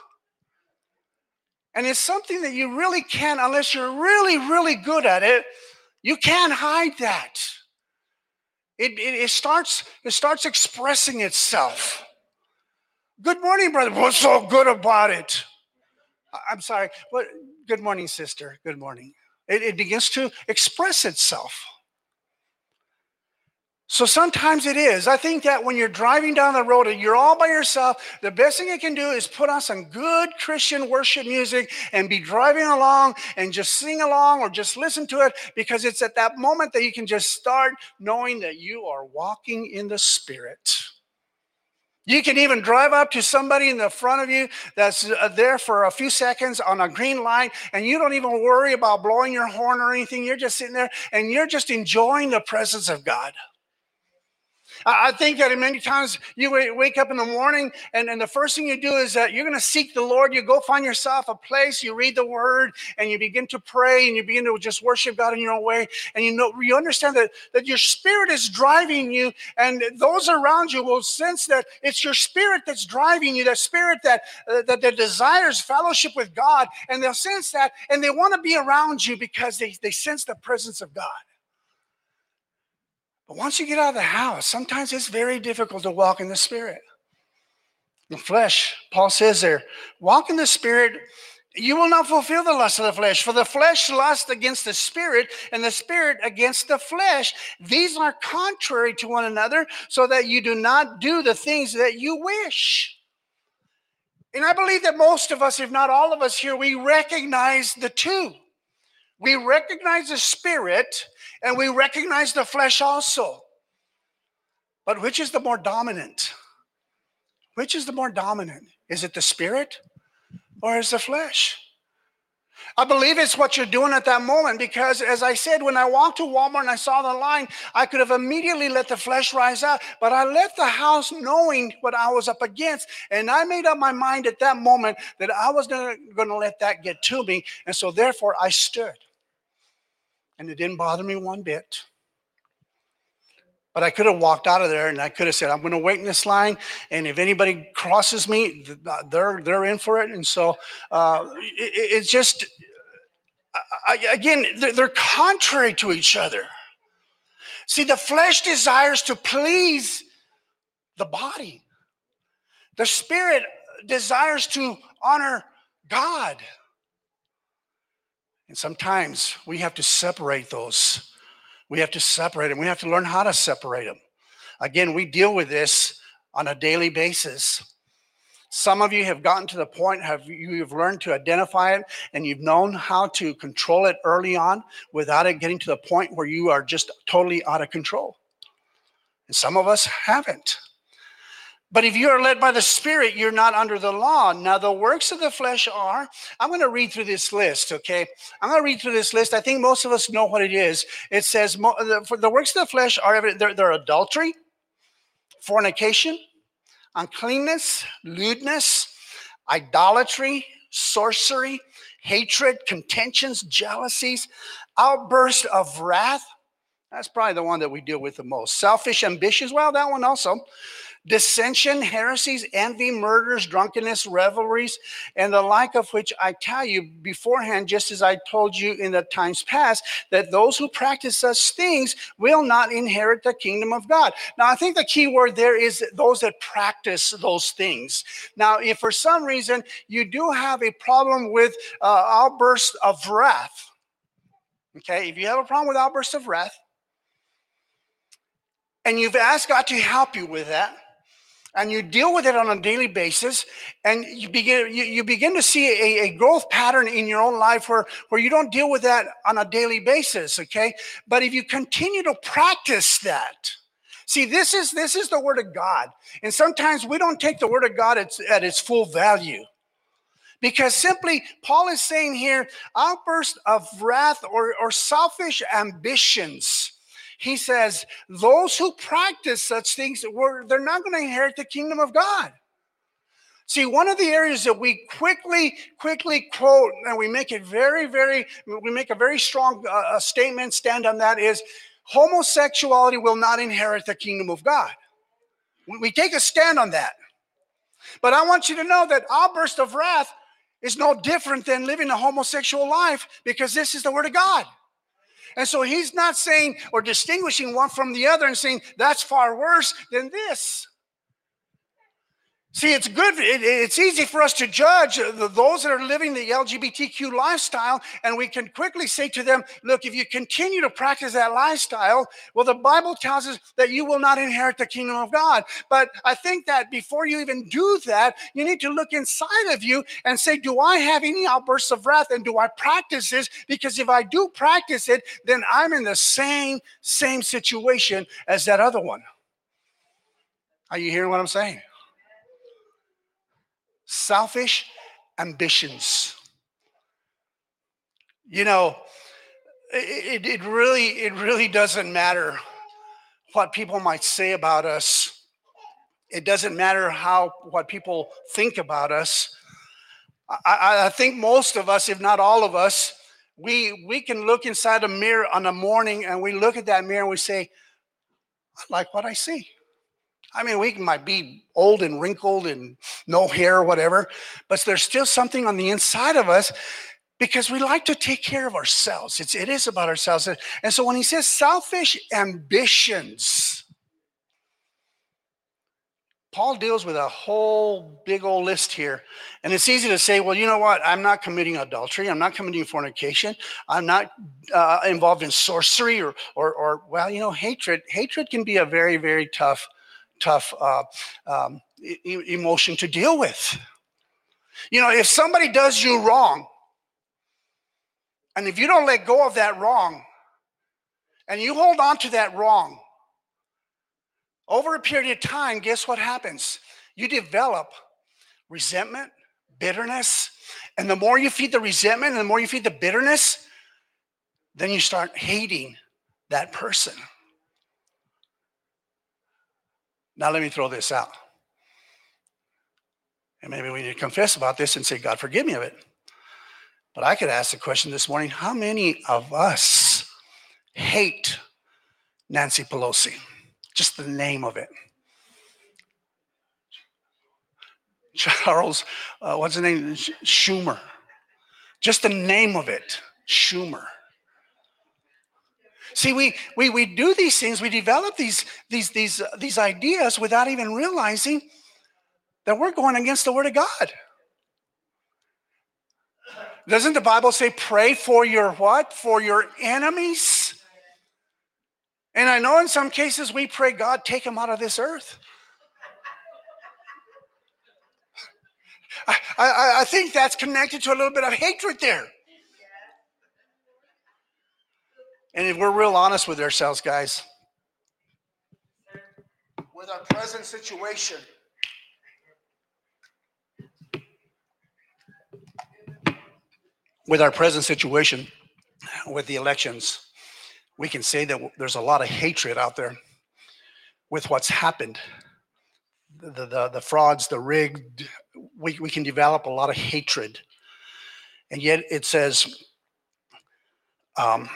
And it's something that you really can't, unless you're really, really good at it, you can't hide that. It, it, it, starts, it starts expressing itself. Good morning, brother. What's so good about it? I'm sorry. What good morning, sister. Good morning. It, it begins to express itself. So sometimes it is. I think that when you're driving down the road and you're all by yourself, the best thing you can do is put on some good Christian worship music and be driving along and just sing along or just listen to it because it's at that moment that you can just start knowing that you are walking in the Spirit. You can even drive up to somebody in the front of you that's uh, there for a few seconds on a green light, and you don't even worry about blowing your horn or anything. You're just sitting there and you're just enjoying the presence of God. I think that many times you wake up in the morning and, and the first thing you do is that you're going to seek the Lord. You go find yourself a place, you read the word, and you begin to pray and you begin to just worship God in your own way. And you know, you understand that, that your spirit is driving you, and those around you will sense that it's your spirit that's driving you, that spirit that, uh, that, that desires fellowship with God. And they'll sense that, and they want to be around you because they, they sense the presence of God. But once you get out of the house, sometimes it's very difficult to walk in the spirit. The flesh, Paul says there, walk in the spirit, you will not fulfill the lust of the flesh. For the flesh lusts against the spirit, and the spirit against the flesh. These are contrary to one another, so that you do not do the things that you wish. And I believe that most of us, if not all of us here, we recognize the two. We recognize the spirit and we recognize the flesh also. But which is the more dominant? Which is the more dominant? Is it the spirit or is the flesh? I believe it's what you're doing at that moment because, as I said, when I walked to Walmart and I saw the line, I could have immediately let the flesh rise up, but I left the house knowing what I was up against. And I made up my mind at that moment that I was going to let that get to me. And so, therefore, I stood. And it didn't bother me one bit. But I could have walked out of there and I could have said, I'm going to wait in this line. And if anybody crosses me, they're, they're in for it. And so uh, it, it's just, I, again, they're, they're contrary to each other. See, the flesh desires to please the body, the spirit desires to honor God. And sometimes we have to separate those. We have to separate them. We have to learn how to separate them. Again, we deal with this on a daily basis. Some of you have gotten to the point have you've learned to identify it and you've known how to control it early on without it getting to the point where you are just totally out of control. And some of us haven't. But if you are led by the Spirit, you're not under the law. Now, the works of the flesh are, I'm going to read through this list, okay? I'm going to read through this list. I think most of us know what it is. It says, for the works of the flesh are they're, they're adultery, fornication, uncleanness, lewdness, idolatry, sorcery, hatred, contentions, jealousies, outburst of wrath. That's probably the one that we deal with the most. Selfish ambitions. Well, that one also dissension, heresies, envy, murders, drunkenness, revelries, and the like of which I tell you beforehand, just as I told you in the times past, that those who practice such things will not inherit the kingdom of God. Now, I think the key word there is those that practice those things. Now, if for some reason you do have a problem with uh, outbursts of wrath, okay, if you have a problem with outbursts of wrath, and you've asked God to help you with that, and you deal with it on a daily basis and you begin you, you begin to see a, a, growth pattern in your own life where, where you don't deal with that on a daily basis okay? But if you continue to practice that see this is this is the word of god. And sometimes we don't take the word of god at, at its full value. Because simply paul is saying here outburst of wrath or, or selfish ambitions he says, those who practice such things, they're not going to inherit the kingdom of God. See, one of the areas that we quickly, quickly quote, and we make it very, very, we make a very strong uh, statement, stand on that is homosexuality will not inherit the kingdom of God. We take a stand on that. But I want you to know that outburst of wrath is no different than living a homosexual life because this is the word of God. And so he's not saying or distinguishing one from the other and saying that's far worse than this. See, it's good. It, it's easy for us to judge those that are living the LGBTQ lifestyle, and we can quickly say to them, Look, if you continue to practice that lifestyle, well, the Bible tells us that you will not inherit the kingdom of God. But I think that before you even do that, you need to look inside of you and say, Do I have any outbursts of wrath, and do I practice this? Because if I do practice it, then I'm in the same, same situation as that other one. Are you hearing what I'm saying? Selfish ambitions. You know, it, it really, it really doesn't matter what people might say about us. It doesn't matter how what people think about us. I, I, think most of us, if not all of us, we we can look inside a mirror on a morning and we look at that mirror and we say, I like what I see. I mean, we might be old and wrinkled and no hair, whatever, but there's still something on the inside of us because we like to take care of ourselves. It's, it is about ourselves. And so when he says selfish ambitions, Paul deals with a whole big old list here. And it's easy to say, well, you know what? I'm not committing adultery. I'm not committing fornication. I'm not uh, involved in sorcery or, or, or, well, you know, hatred. Hatred can be a very, very tough, tough uh, um, e- emotion to deal with. You know, if somebody does you wrong, and if you don't let go of that wrong, and you hold on to that wrong, over a period of time, guess what happens? You develop resentment, bitterness, and the more you feed the resentment and the more you feed the bitterness, then you start hating that person. Now, let me throw this out. And maybe we need to confess about this and say, God, forgive me of it. But I could ask the question this morning how many of us hate Nancy Pelosi? Just the name of it. Charles, uh, what's the name? Schumer. Just the name of it, Schumer. See, we, we, we do these things, we develop these, these, these, uh, these ideas without even realizing that we're going against the Word of God. Doesn't the Bible say, pray for your what? For your enemies? And I know in some cases we pray, God, take them out of this earth. I, I, I think that's connected to a little bit of hatred there. And if we're real honest with ourselves, guys, with our present situation, with our present situation, with the elections, we can say that there's a lot of hatred out there with what's happened. The, the, the frauds, the rigged, we, we can develop a lot of hatred. And yet it says um,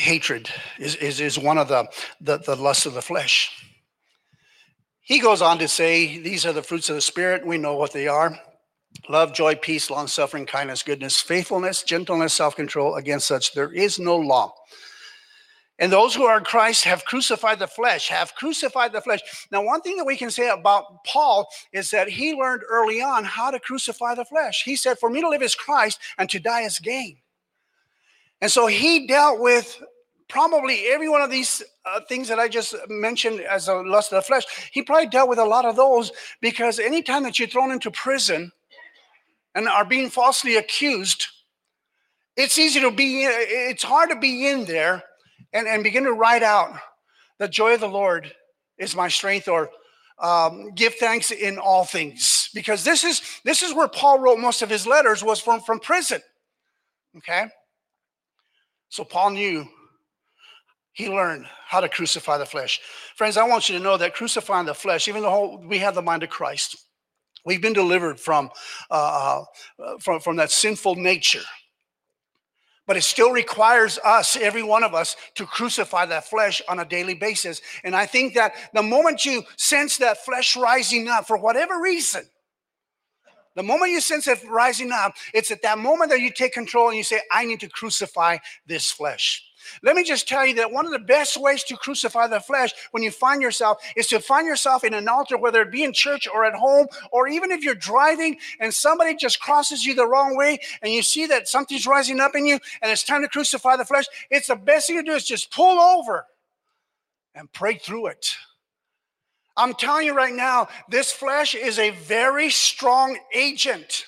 hatred is, is, is one of the, the, the lusts of the flesh. He goes on to say, These are the fruits of the Spirit. We know what they are love, joy, peace, long suffering, kindness, goodness, faithfulness, gentleness, self control. Against such, there is no law. And those who are in Christ have crucified the flesh, have crucified the flesh. Now, one thing that we can say about Paul is that he learned early on how to crucify the flesh. He said, For me to live is Christ and to die is gain. And so he dealt with probably every one of these uh, things that I just mentioned as a lust of the flesh. He probably dealt with a lot of those because anytime that you're thrown into prison and are being falsely accused, it's easy to be, it's hard to be in there and, and begin to write out the joy of the Lord is my strength or um, give thanks in all things because this is this is where Paul wrote most of his letters was from from prison okay so Paul knew he learned how to crucify the flesh friends I want you to know that crucifying the flesh even though we have the mind of Christ we've been delivered from uh, uh from from that sinful nature but it still requires us, every one of us, to crucify that flesh on a daily basis. And I think that the moment you sense that flesh rising up for whatever reason, the moment you sense it rising up, it's at that moment that you take control and you say, I need to crucify this flesh. Let me just tell you that one of the best ways to crucify the flesh when you find yourself is to find yourself in an altar, whether it be in church or at home, or even if you're driving and somebody just crosses you the wrong way and you see that something's rising up in you and it's time to crucify the flesh. It's the best thing to do is just pull over and pray through it. I'm telling you right now, this flesh is a very strong agent.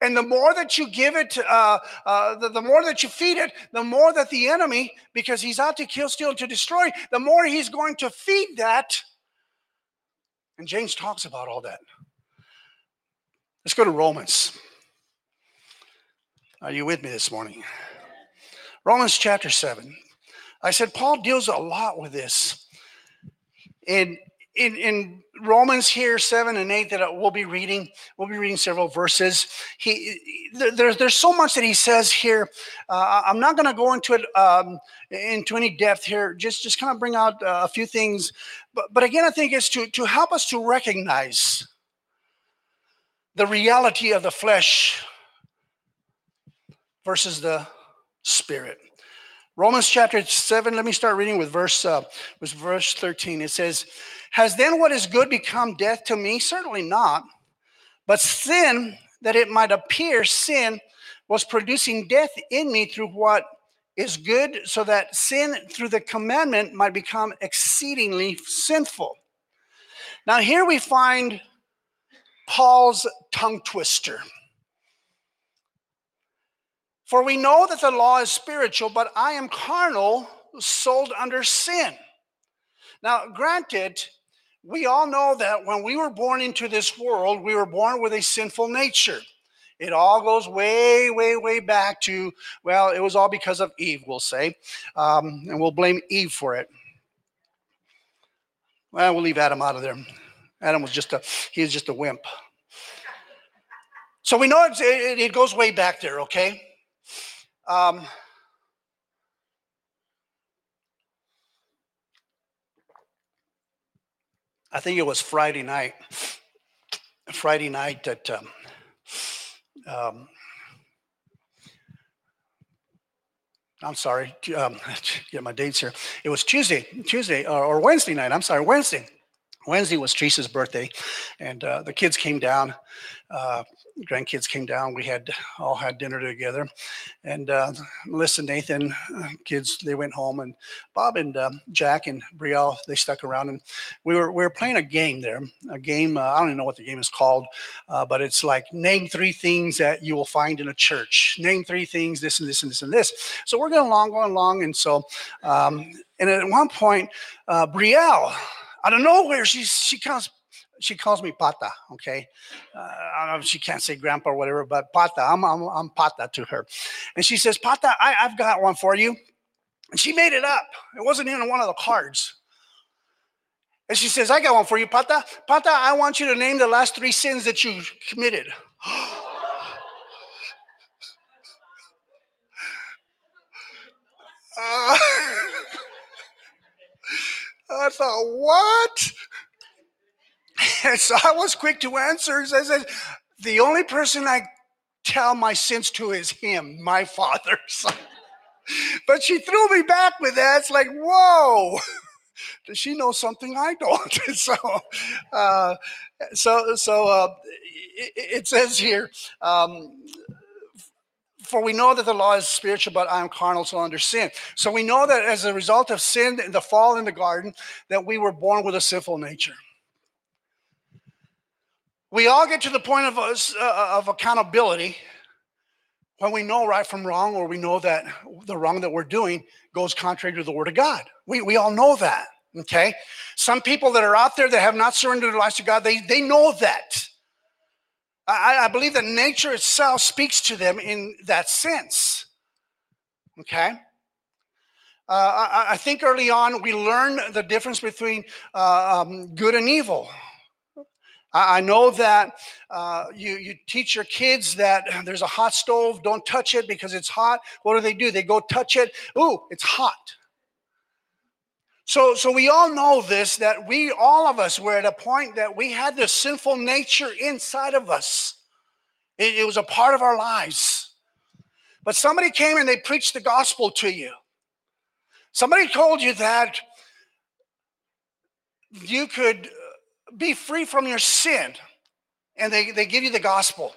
And the more that you give it, uh, uh, the, the, more that you feed it, the more that the enemy, because he's out to kill, steal, and to destroy, the more he's going to feed that. And James talks about all that. Let's go to Romans. Are you with me this morning? Romans chapter 7. I said Paul deals a lot with this. in in, in Romans here, seven and eight, that we'll be reading, we'll be reading several verses. He there's there's so much that he says here. Uh, I'm not going to go into it um, into any depth here. Just just kind of bring out uh, a few things, but but again, I think it's to to help us to recognize the reality of the flesh versus the spirit. Romans chapter 7, let me start reading with verse uh, with verse 13. It says, Has then what is good become death to me? Certainly not. But sin, that it might appear sin, was producing death in me through what is good, so that sin through the commandment might become exceedingly sinful. Now, here we find Paul's tongue twister. For we know that the law is spiritual, but I am carnal, sold under sin. Now, granted, we all know that when we were born into this world, we were born with a sinful nature. It all goes way, way, way back to, well, it was all because of Eve, we'll say. Um, and we'll blame Eve for it. Well, we'll leave Adam out of there. Adam was just a, he was just a wimp. So we know it, it goes way back there, okay? Um, I think it was Friday night. Friday night that um, um, I'm sorry, um, get my dates here. It was Tuesday, Tuesday or, or Wednesday night. I'm sorry, Wednesday. Wednesday was Teresa's birthday, and uh, the kids came down. Uh, grandkids came down. We had all had dinner together, and uh, Melissa, Nathan, uh, kids they went home, and Bob and uh, Jack and Brielle they stuck around, and we were we were playing a game there. A game uh, I don't even know what the game is called, uh, but it's like name three things that you will find in a church. Name three things, this and this and this and this. So we're going along, going along, and so um, and at one point, uh, Brielle out of nowhere, she she comes. She calls me Pata. Okay, uh, I don't know if she can't say Grandpa or whatever, but Pata. I'm I'm, I'm Pata to her, and she says, Pata, I, I've got one for you. And she made it up. It wasn't even one of the cards. And she says, I got one for you, Pata. Pata, I want you to name the last three sins that you committed. uh, I thought, what? And so I was quick to answer. I said, the only person I tell my sins to is him, my father. So, but she threw me back with that. It's like, whoa, does she know something I don't? so, uh, so, so uh, it, it, says here, um, for we know that the law is spiritual, but I am carnal, so under sin. So we know that as a result of sin, and the fall in the garden, that we were born with a sinful nature. We all get to the point of, us, uh, of accountability when we know right from wrong, or we know that the wrong that we're doing goes contrary to the word of God. We, we all know that. Okay. Some people that are out there that have not surrendered their lives to God, they, they know that. I, I believe that nature itself speaks to them in that sense. Okay? Uh, I, I, think early on we learn the difference between uh, um, good and evil. I, I know that uh, you, you teach your kids that there's a hot stove, don't touch it because it's hot. What do they do? They go touch it. Ooh, it's hot. So, so we all know this that we, all of us, were at a point that we had this sinful nature inside of us. It, it was a part of our lives. But somebody came and they preached the gospel to you. Somebody told you that you could be free from your sin, and they, they give you the gospel.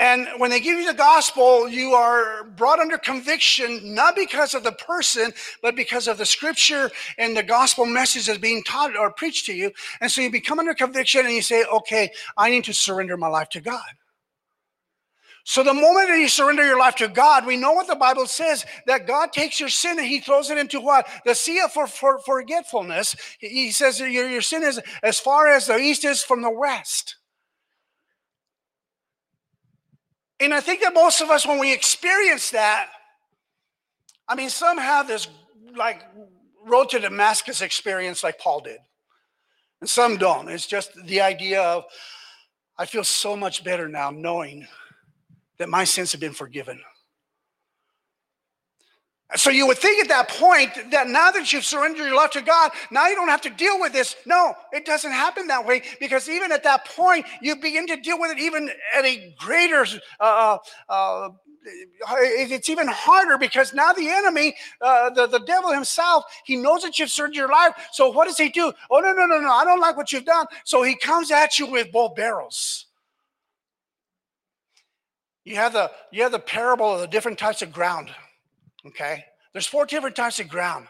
And when they give you the gospel, you are brought under conviction, not because of the person, but because of the scripture and the gospel message that's being taught or preached to you. And so you become under conviction and you say, okay, I need to surrender my life to God. So the moment that you surrender your life to God, we know what the Bible says that God takes your sin and He throws it into what? The sea of for, for, forgetfulness. He says your, your sin is as far as the east is from the west. And I think that most of us, when we experience that, I mean, some have this like road to Damascus experience like Paul did. And some don't. It's just the idea of, I feel so much better now knowing that my sins have been forgiven. So you would think at that point that now that you've surrendered your life to God, now you don't have to deal with this. No, it doesn't happen that way because even at that point, you begin to deal with it even at a greater. Uh, uh, it's even harder because now the enemy, uh, the, the devil himself, he knows that you've surrendered your life. So what does he do? Oh, no, no, no, no. I don't like what you've done. So he comes at you with both barrels. You have the you have the parable of the different types of ground. Okay. There's four different types of ground,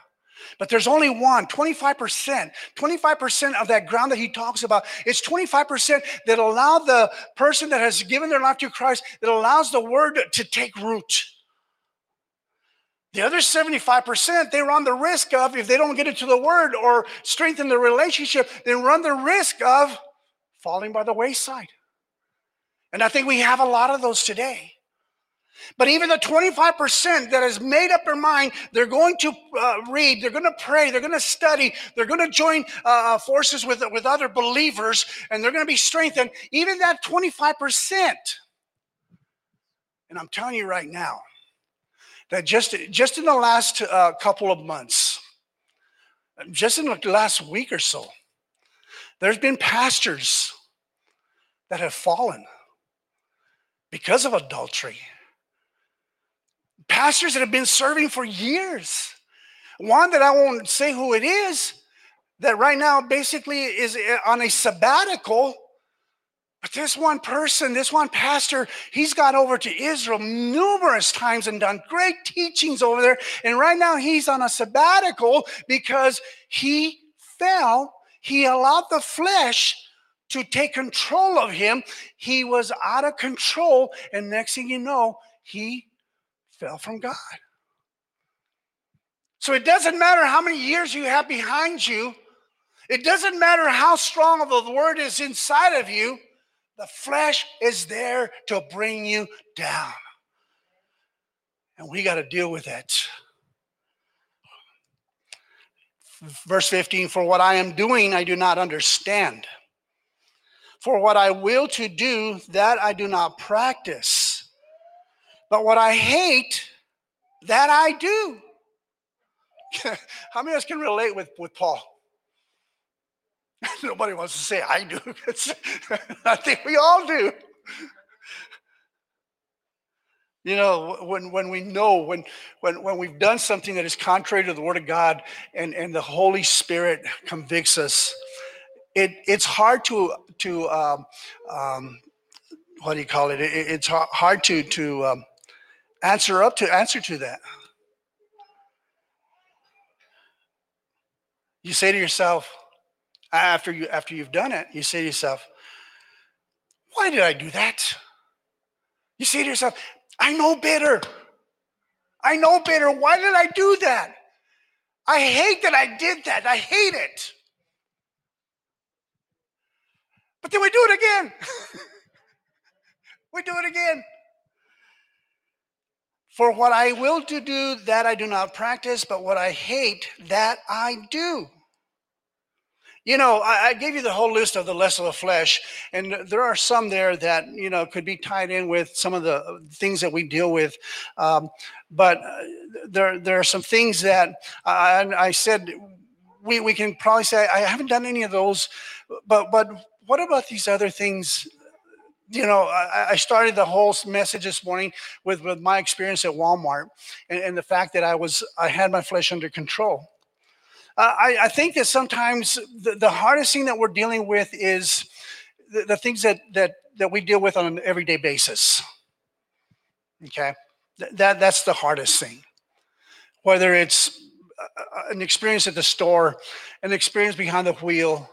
but there's only one 25%. 25% of that ground that he talks about It's 25% that allow the person that has given their life to Christ, that allows the word to take root. The other 75%, they run the risk of, if they don't get into the word or strengthen the relationship, they run the risk of falling by the wayside. And I think we have a lot of those today. But even the 25% that has made up their mind, they're going to uh, read, they're going to pray, they're going to study, they're going to join uh, uh, forces with, with other believers, and they're going to be strengthened. Even that 25%. And I'm telling you right now that just, just in the last uh, couple of months, just in the last week or so, there's been pastors that have fallen because of adultery pastors that have been serving for years. One that I won't say who it is, that right now basically is eh, on a sabbatical. But this one person, this one pastor, he's gone over to Israel numerous times and done great teachings over there. And right now he's on a sabbatical because he fell. He allowed the flesh to take control of him. He was out of control. And next thing you know, he fell from God. So it doesn't matter how many years you have behind you, it doesn't matter how strong of the word is inside of you, the flesh is there to bring you down. And we got to deal with it. Verse 15 For what I am doing, I do not understand. For what I will to do, that I do not practice. But what I hate, that I do. How many of us can relate with, with Paul? Nobody wants to say I do. I think we all do. You know, when, when we know, when, when, when we've done something that is contrary to the Word of God and, and the Holy Spirit convicts us, it, it's hard to, to um, um, what do you call it? it it's hard to, to um, answer up to answer to that. You say to yourself, after you after you've done it, you say to yourself, why did I do that? You say to yourself, I know better. I know better. Why did I do that? I hate that I did that. I hate it. But then we do it again. we do it again. For what I will to do, that I do not practice, but what I hate, that I do. You know, I, I, gave you the whole list of the lust of the flesh, and there are some there that you know could be tied in with some of the things that we deal with. Um, but uh, there, there are some things that I, I said we, we can probably say I haven't done any of those, but but what about these other things you know, I, I, started the whole message this morning with, with my experience at Walmart and, and the fact that I was I had my flesh under control. Uh, I, I, think that sometimes the, the, hardest thing that we're dealing with is the, the, things that that that we deal with on an everyday basis. Okay, Th- that that's the hardest thing. Whether it's an experience at the store, an experience behind the wheel,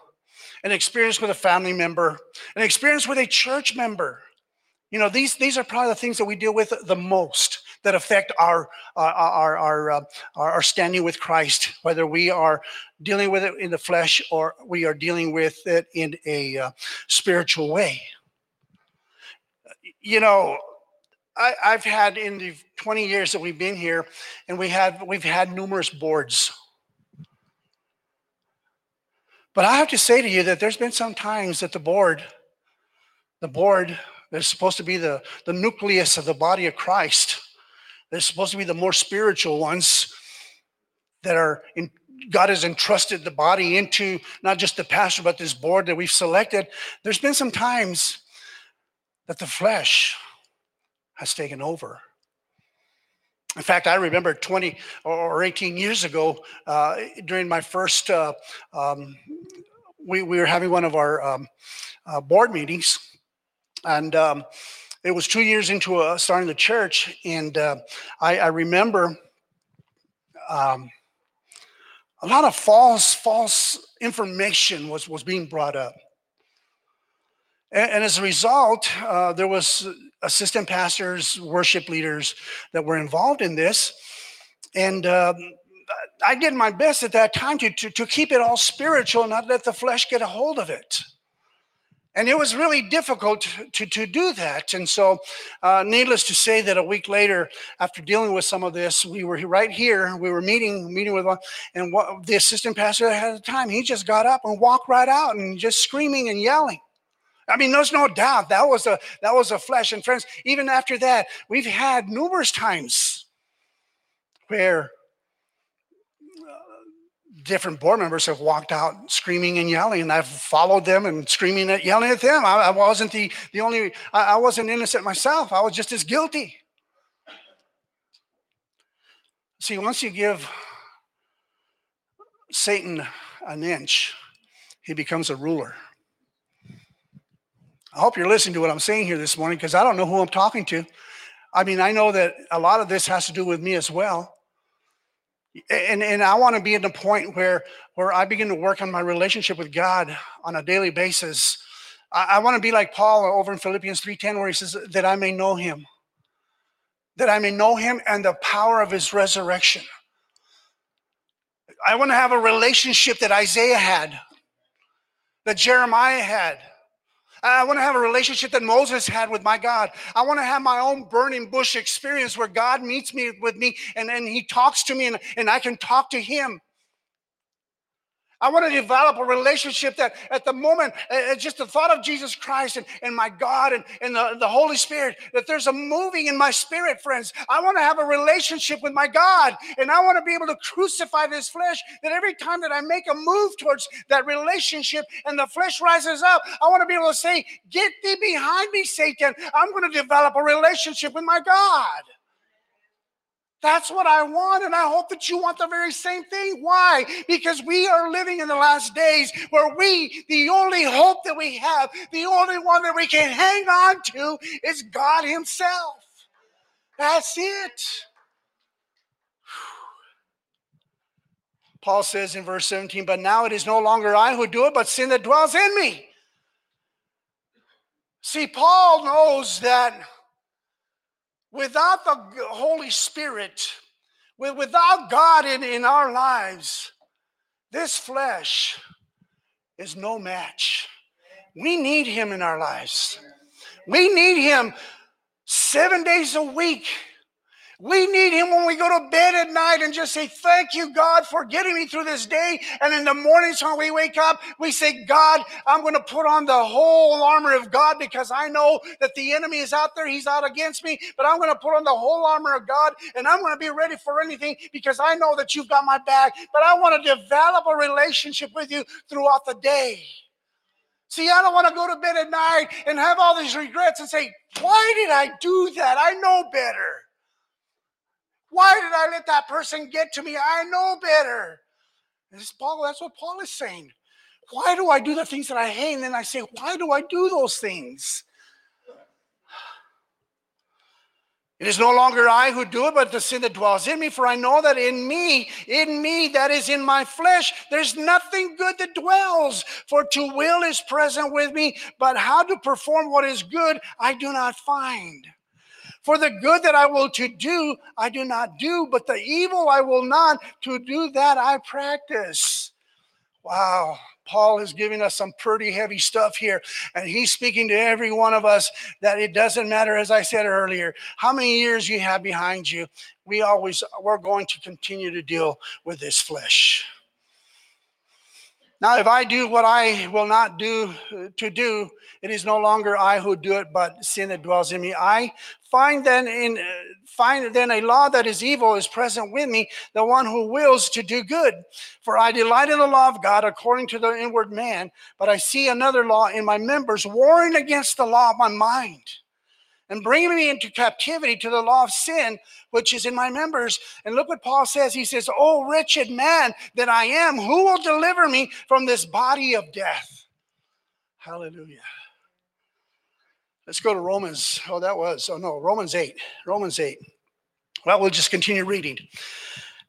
an experience with a family member, an experience with a church member. You know, these these are probably the things that we deal with the most that affect our our our our, uh, our, standing with Christ, whether we are dealing with it in the flesh or we are dealing with it in a uh, spiritual way. You know, I, I've had in the 20 years that we've been here, and we have we've had numerous boards But I have to say to you that there's been some times that the board, the board that's supposed to be the, the nucleus of the body of Christ, they're supposed to be the more spiritual ones that are in, God has entrusted the body into not just the pastor, but this board that we've selected. There's been some times that the flesh has taken over. In fact, I remember 20 or 18 years ago uh, during my first, uh, um, we, we were having one of our um, uh, board meetings, and um, it was two years into uh, starting the church. And uh, I, I, remember um, a lot of false, false information was, was being brought up. And, and as a result, uh, there was assistant pastors, worship leaders that were involved in this. And um, I did my best at that time to, to, to keep it all spiritual, and not let the flesh get a hold of it. And it was really difficult to, to do that. And so, uh, needless to say, that a week later, after dealing with some of this, we were right here. We were meeting, meeting with one, and what, the assistant pastor at the time, he just got up and walked right out and just screaming and yelling. I mean, there's no doubt that was a that was a flesh. And friends, even after that, we've had numerous times where uh, different board members have walked out screaming and yelling, and I've followed them and screaming and yelling at them. I, I wasn't the the only. I, I wasn't innocent myself. I was just as guilty. See, once you give Satan an inch, he becomes a ruler. I hope you're listening to what I'm saying here this morning because I don't know who I'm talking to. I mean, I know that a lot of this has to do with me as well. And, and I want to be at the point where, where I begin to work on my relationship with God on a daily basis. I, I want to be like Paul over in Philippians 3.10 where he says that I may know him. That I may know him and the power of his resurrection. I want to have a relationship that Isaiah had, that Jeremiah had, I want to have a relationship that Moses had with my God. I want to have my own burning bush experience where God meets me with me and, and he talks to me and, and I can talk to him. I want to develop a relationship that at the moment, uh, just the thought of Jesus Christ and, and my God and, and the, the Holy Spirit, that there's a moving in my spirit, friends. I want to have a relationship with my God and I want to be able to crucify this flesh. That every time that I make a move towards that relationship and the flesh rises up, I want to be able to say, Get thee behind me, Satan. I'm going to develop a relationship with my God. That's what I want, and I hope that you want the very same thing. Why? Because we are living in the last days where we, the only hope that we have, the only one that we can hang on to is God Himself. That's it. Paul says in verse 17, But now it is no longer I who do it, but sin that dwells in me. See, Paul knows that without the Holy Spirit, without God in, in our lives, this flesh is no match. We need Him in our lives. We need Him seven days a week we need him when we go to bed at night and just say, Thank you, God, for getting me through this day. And in the mornings when we wake up, we say, God, I'm going to put on the whole armor of God because I know that the enemy is out there. He's out against me, but I'm going to put on the whole armor of God and I'm going to be ready for anything because I know that you've got my back. But I want to develop a relationship with you throughout the day. See, I don't want to go to bed at night and have all these regrets and say, Why did I do that? I know better. Why did I let that person get to me? I know better. This Paul, that's what Paul is saying. Why do I do the things that I hate? And then I say, why do I do those things? It is no longer I who do it, but the sin that dwells in me. For I know that in me, in me, that is in my flesh, there's nothing good that dwells. For to will is present with me, but how to perform what is good, I do not find. For the good that I will to do, I do not do, but the evil I will not to do that I practice. Wow. Paul is giving us some pretty heavy stuff here. And he's speaking to every one of us that it doesn't matter, as I said earlier, how many years you have behind you. We always, we're going to continue to deal with this flesh. Now, if I do what I will not do uh, to do, it is no longer I who do it, but sin that dwells in me. I find then in uh, find then a law that is evil is present with me, the one who wills to do good. For I delight in the law of God according to the inward man, but I see another law in my members, warring against the law of my mind and bringing me into captivity to the law of sin, which is in my members. And look what Paul says. He says, Oh, wretched man that I am, who will deliver me from this body of death? Hallelujah. Let's go to Romans. Oh, that was, oh no, Romans 8. Romans 8. Well, we'll just continue reading.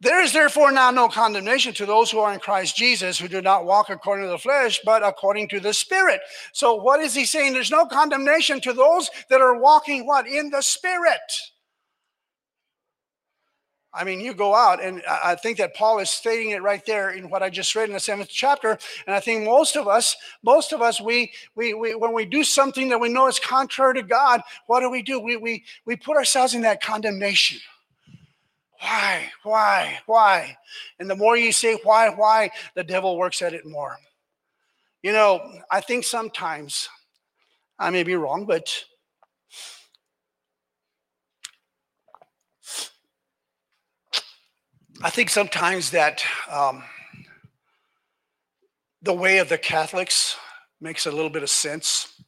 There is therefore now no condemnation to those who are in Christ Jesus, who do not walk according to the flesh, but according to the Spirit. So, what is he saying? There's no condemnation to those that are walking what? In the Spirit. I mean, you go out, and I think that Paul is stating it right there in what I just read in the seventh chapter. And I think most of us, most of us, we, we, we when we do something that we know is contrary to God, what do we do? We, we, we put ourselves in that condemnation. Why? Why? Why? And the more you say why, why, the devil works at it more. You know, I think sometimes, I may be wrong, but I think sometimes that um, the way of the Catholics makes a little bit of sense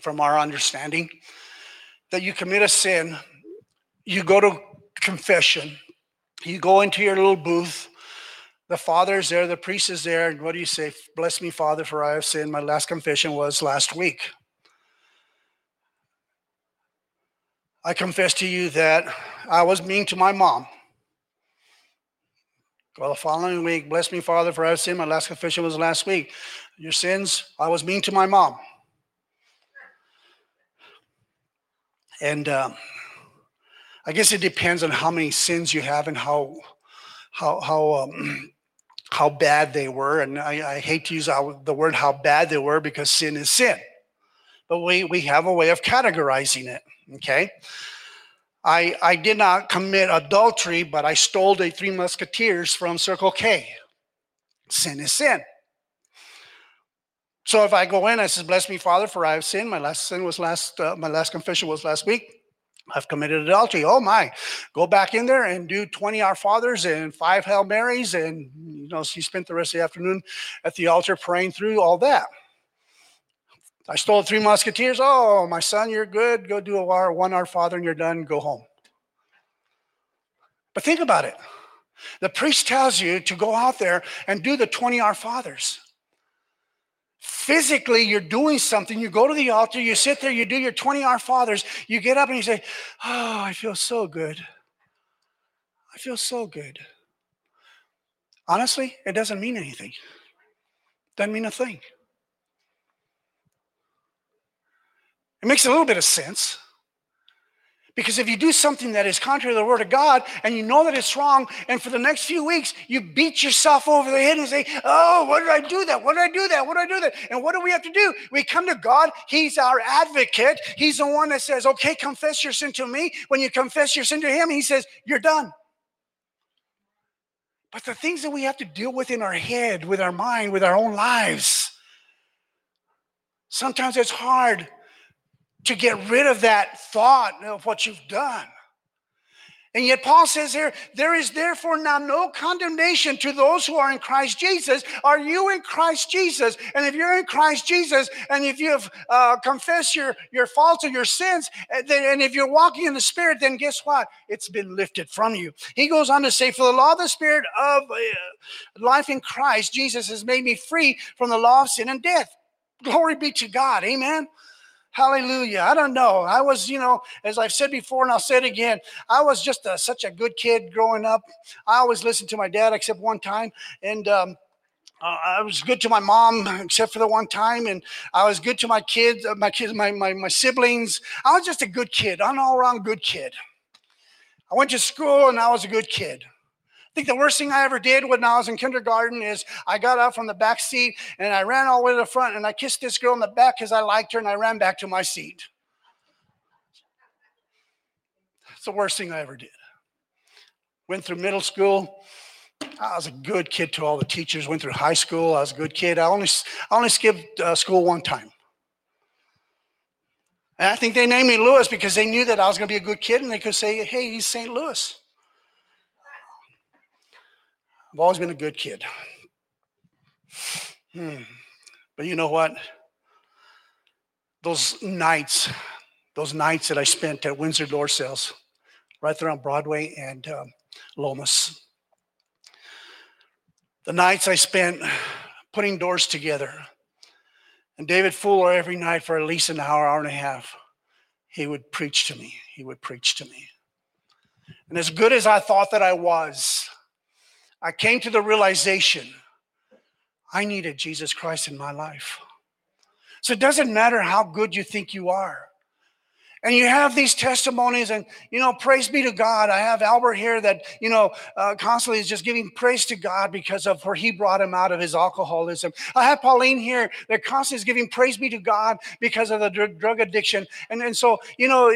from our understanding. That you commit a sin, you go to confession, you go into your little booth. The father's there, the priest is there, and what do you say? Bless me, Father, for I have sinned. My last confession was last week. I confess to you that I was mean to my mom. Well, the following week, bless me, Father, for I have sinned. My last confession was last week. Your sins, I was mean to my mom. And uh, I guess it depends on how many sins you have and how how how um, how bad they were. And I, I hate to use the word how bad they were because sin is sin, but we we have a way of categorizing it. Okay. I, I did not commit adultery, but I stole the three musketeers from Circle K. Sin is sin. So if I go in, I says, "Bless me, Father, for I have sinned." My last sin was last. Uh, my last confession was last week. I've committed adultery. Oh my, go back in there and do 20 Our Fathers and five Hail Marys. And, you know, she spent the rest of the afternoon at the altar praying through all that. I stole three musketeers. Oh, my son, you're good. Go do a one Our Father and you're done. Go home. But think about it. The priest tells you to go out there and do the 20 Our Fathers physically you're doing something. You go to the altar you sit there you do your 20 Our Fathers. You get up and you say oh i feel so good. I feel so good. Honestly it doesn't mean anything. Doesn't mean a thing. It makes a little bit of sense because if you do something that is contrary to the word of God and you know that it's wrong, and for the next few weeks you beat yourself over the head and say, Oh, what did I do that? What did I do that? What did I do that? And what do we have to do? We come to God. He's our advocate. He's the one that says, Okay, confess your sin to me. When you confess your sin to Him, He says, You're done. But the things that we have to deal with in our head, with our mind, with our own lives, sometimes it's hard to get rid of that thought of what you've done. And yet, Paul says here, there is therefore now no condemnation to those who are in Christ Jesus. Are you in Christ Jesus? And if you're in Christ Jesus, and if you've uh, confessed your, your faults or your sins, and, then, and if you're walking in the Spirit, then guess what? It's been lifted from you. He goes on to say, For the law of the Spirit of uh, life in Christ, Jesus has made me free from the law of sin and death. Glory be to God. Amen. Hallelujah. I don't know. I was, you know, as I've said before, and I'll say it again, I was just a, such a good kid growing up. I always listened to my dad, except one time. And, um, uh, I was good to my mom, except for the one time, and I was good to my kids, uh, my kids, my, my my siblings. I was just a good kid, an all-around good kid. I went to school, and I was a good kid. I think the worst thing I ever did when I was in kindergarten is I got up from the back seat and I ran all the way to the front and I kissed this girl in the back because I liked her and I ran back to my seat. It's the worst thing I ever did. Went through middle school, I was a good kid to all the teachers. Went through high school. I was a good kid. I only I only skipped uh, school one time. And I think they named me Lewis because they knew that I was going to be a good kid, and they could say, "Hey, he's St. Louis." I've always been a good kid. Hmm. But you know what? Those nights, those nights that I spent at Windsor Door Sales, right there on Broadway and um, Lomas. The nights I spent putting doors together. And David Fuller, every night for at least an hour, hour and a half, he would preach to me. He would preach to me. And as good as I thought that I was, I came to the realization I needed Jesus Christ in my life. So it doesn't matter how good you think you are. And you have these testimonies, and you know, praise be to God. I have Albert here that you know uh, constantly is just giving praise to God because of where He brought him out of his alcoholism. I have Pauline here that constantly is giving praise be to God because of the dr- drug addiction. And and so you know,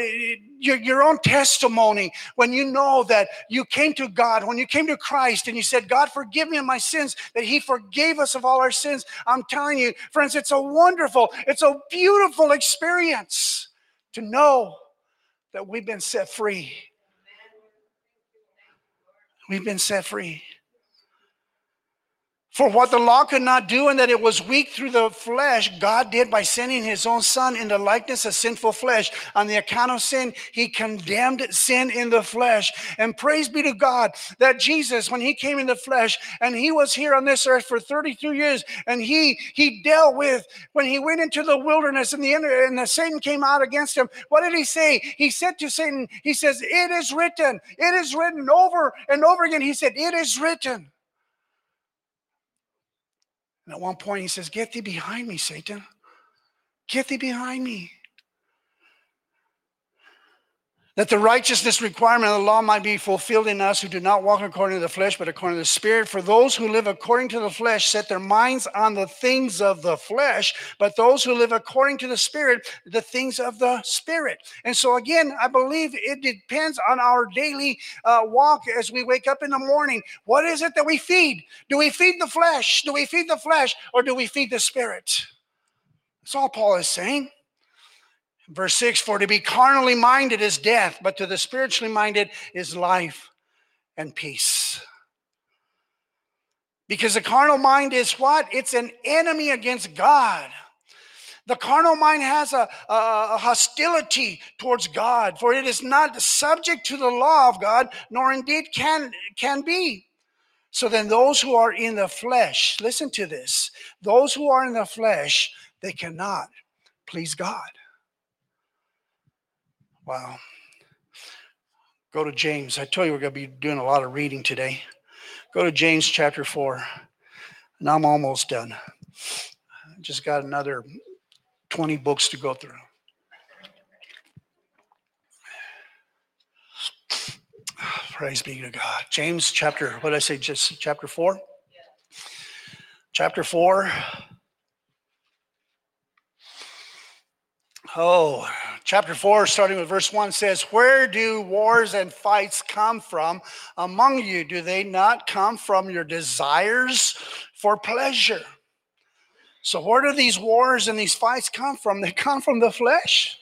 your your own testimony when you know that you came to God, when you came to Christ, and you said, "God, forgive me of my sins," that He forgave us of all our sins. I'm telling you, friends, it's a wonderful, it's a beautiful experience to know that we've been set free. We've been set free. For what the law could not do, and that it was weak through the flesh, God did by sending his own son in the likeness of sinful flesh. On the account of sin, he condemned sin in the flesh. And praise be to God that Jesus, when he came in the flesh, and he was here on this earth for 32 years, and he he dealt with when he went into the wilderness and the and the Satan came out against him. What did he say? He said to Satan, he says, It is written, it is written over and over again. He said, It is written. And at one point he says, Get thee behind me, Satan. Get thee behind me. That the righteousness requirement of the law might be fulfilled in us who do not walk according to the flesh, but according to the Spirit. For those who live according to the flesh set their minds on the things of the flesh, but those who live according to the Spirit, the things of the Spirit. And so, again, I believe it depends on our daily uh, walk as we wake up in the morning. What is it that we feed? Do we feed the flesh? Do we feed the flesh, or do we feed the Spirit? That's all Paul is saying. Verse 6 For to be carnally minded is death, but to the spiritually minded is life and peace. Because the carnal mind is what? It's an enemy against God. The carnal mind has a, a, hostility towards God, for it is not subject to the law of God, nor indeed can, can be. So then, those who are in the flesh, listen to this those who are in the flesh, they cannot please God. Wow. Go to James. I told you we're going to be doing a lot of reading today. Go to James chapter 4. And I'm almost done. I just got another 20 books to go through. Praise be to God. James chapter, what did I say? Just chapter 4? Chapter 4. Oh, chapter 4, starting with verse 1 says, Where do wars and fights come from among you? Do they not come from your desires for pleasure? So, where do these wars and these fights come from? They come from the flesh.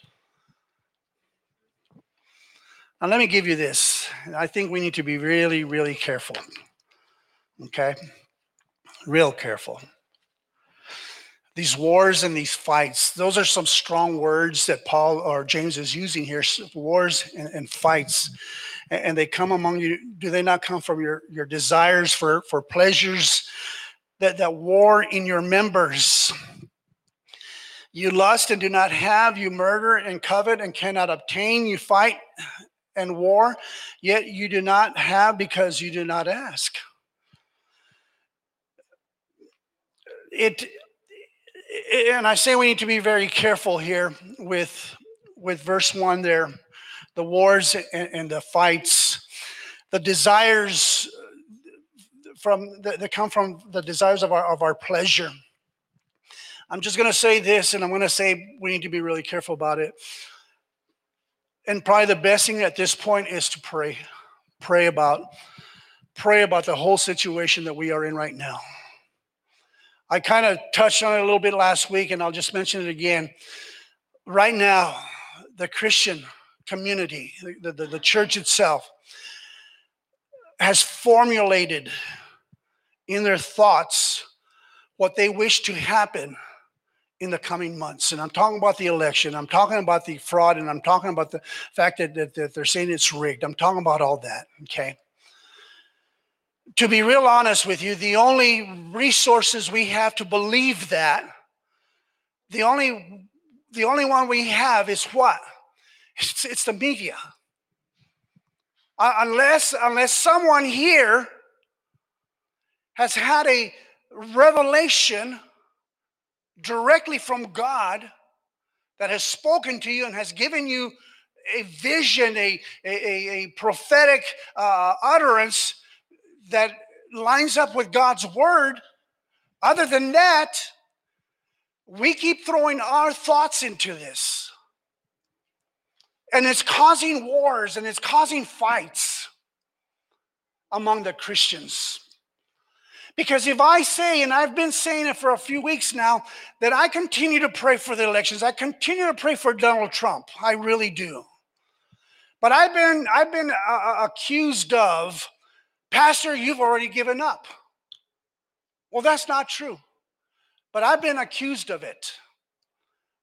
Now, let me give you this. I think we need to be really, really careful. Okay? Real careful these wars and these fights those are some strong words that paul or james is using here wars and, and, fights. And they come among you do they not come from your your desires for for pleasures that that war in your members? You lust and do not have you murder and covet and cannot obtain you fight and war yet you do not have because you do not ask. It and I say we need to be very careful here with with verse one there, the wars and, and the fights, the desires from that come from the desires of our of our pleasure. I'm just going to say this, and I'm going to say we need to be really careful about it. And probably the best thing at this point is to pray, pray about pray about the whole situation that we are in right now. I kind of touched on it a little bit last week, and I'll just mention it again. Right now, the Christian community, the, the, the church itself, has formulated in their thoughts what they wish to happen in the coming months. And I'm talking about the election, I'm talking about the fraud, and I'm talking about the fact that, that, that they're saying it's rigged. I'm talking about all that, okay? To be real honest with you, the only resources we have to believe that, the only the only one we have is what? It's, it's the media. Uh, unless unless someone here has had a revelation directly from God that has spoken to you and has given you a vision, a, a, a prophetic uh, utterance that lines up with God's word. Other than that, we keep throwing our thoughts into this. And it's causing wars and it's causing fights among the Christians. Because if I say, and I've been saying it for a few weeks now, that I continue to pray for the elections, I continue to pray for Donald Trump. I really do. But I've been I've been uh, uh, accused of, Pastor, you've already given up. Well, that's not true. But I've been accused of it.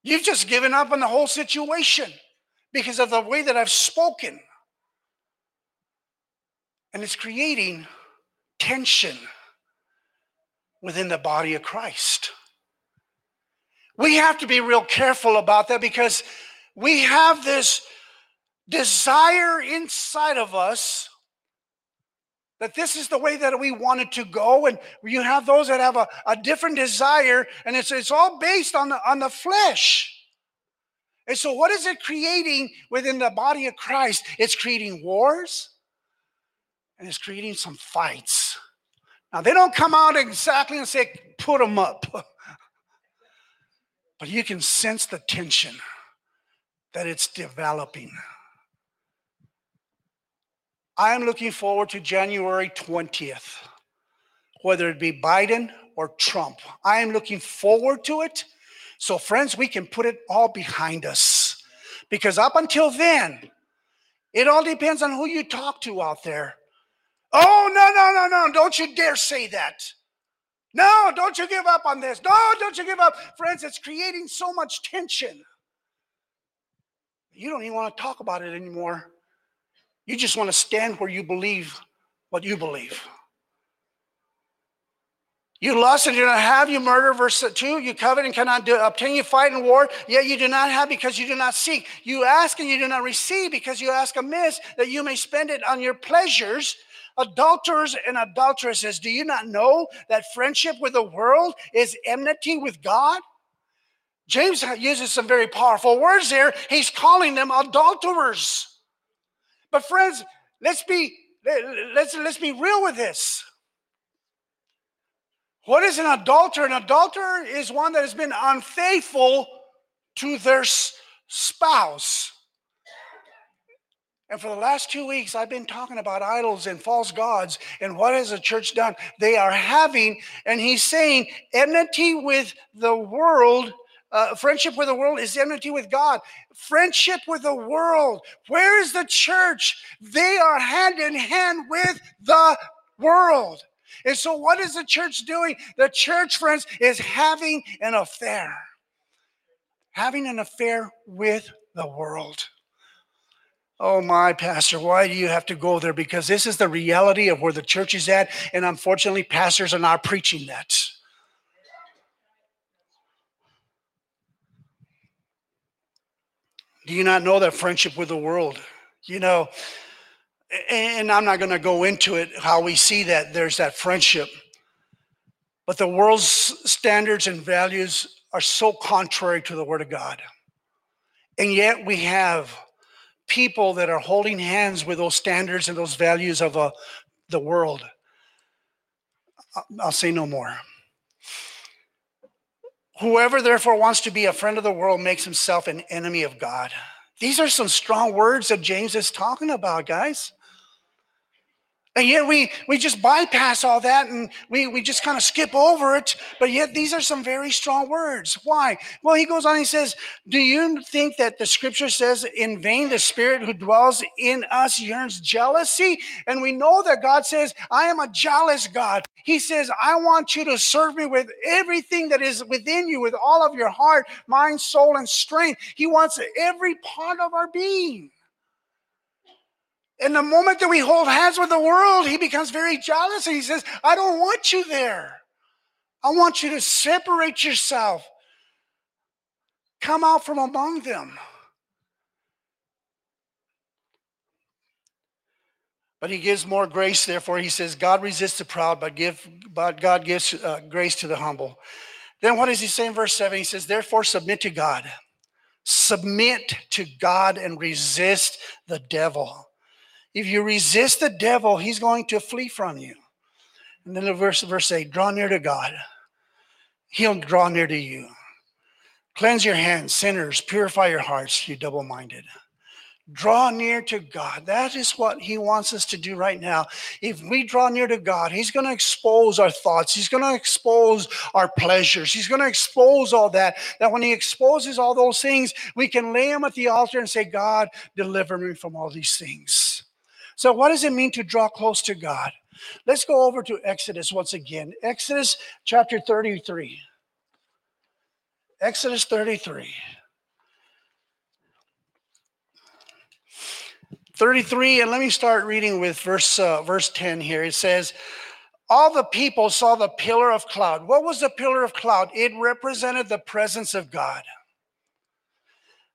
You've just given up on the whole situation because of the way that I've spoken. And it's creating tension within the body of Christ. We have to be real careful about that because we have this desire inside of us that this is the way that we want it to go and you have those that have a, a different desire and it's, it's all based on the, on the flesh and so what is it creating within the body of christ it's creating wars and it's creating some fights now, they don't come out exactly and say, put them up. but you can sense the tension that it's developing. I am looking forward to January 20th, whether it be Biden or Trump. I am looking forward to it. So, friends, we can put it all behind us. Because up until then, it all depends on who you talk to out there. Oh, no, no, no, no. Don't you dare say that. No, don't you give up on this. No, don't you give up. Friends, it's creating so much tension. You don't even want to talk about it anymore. You just want to stand where you believe what you believe. You lust and do not have, you murder, verse 2. You covet and cannot do, obtain, you fight and war, yet you do not have because you do not seek. You ask and you do not receive because you ask amiss that you may spend it on your pleasures. Adulterers and adulteresses, do you not know that friendship with the world is enmity with God? James uses some very powerful words here. He's calling them adulterers. But friends, let's be let's let's be real with this. What is an adulterer? An adulterer is one that has been unfaithful to their spouse. And for the last two weeks, I've been talking about idols and false gods. And what has the church done? They are having, and he's saying, enmity with the world. Uh, friendship with the world is enmity with God. Friendship with the world. Where is the church? They are hand in hand with the world. And so, what is the church doing? The church, friends, is having an affair, having an affair with the world. Oh, my pastor, why do you have to go there? Because this is the reality of where the church is at. And unfortunately, pastors are not preaching that. Do you not know that friendship with the world? You know, and I'm not going to go into it how we see that there's that friendship. But the world's standards and values are so contrary to the Word of God. And yet we have people that are holding hands with those standards and those values of uh, the world. I'll say no more. Whoever therefore wants to be a friend of the world makes himself an enemy of God. These are some strong words that James is talking about, guys. And yet we we just bypass all that and we, we just kind of skip over it. But yet these are some very strong words. Why? Well, he goes on, he says, Do you think that the scripture says in vain the spirit who dwells in us yearns jealousy? And we know that God says, I am a jealous God. He says, I want you to serve me with everything that is within you, with all of your heart, mind, soul, and strength. He wants every part of our being. And the moment that we hold hands with the world, he becomes very jealous and he says, I don't want you there. I want you to separate yourself. Come out from among them. But he gives more grace, therefore, he says, God resists the proud, but, give, but God gives uh, grace to the humble. Then what does he say in verse 7? He says, Therefore, submit to God. Submit to God and resist the devil if you resist the devil, he's going to flee from you. And then the verse, verse 8 draw near to God, he'll draw near to you. Cleanse your hands, sinners, purify your hearts, you double minded. Draw near to God. That is what He wants us to do right now. If we draw near to God, He's going to expose our thoughts. He's going to expose our pleasures. He's going to expose all that. That when He exposes all those things, we can lay them at the altar and say, God, deliver me from all these things. So, what does it mean to draw close to God? Let's go over to Exodus once again. Exodus chapter 33. Exodus 33. 33 and let me start reading with verse uh, verse 10 here it says all the people saw the pillar of cloud what was the pillar of cloud it represented the presence of god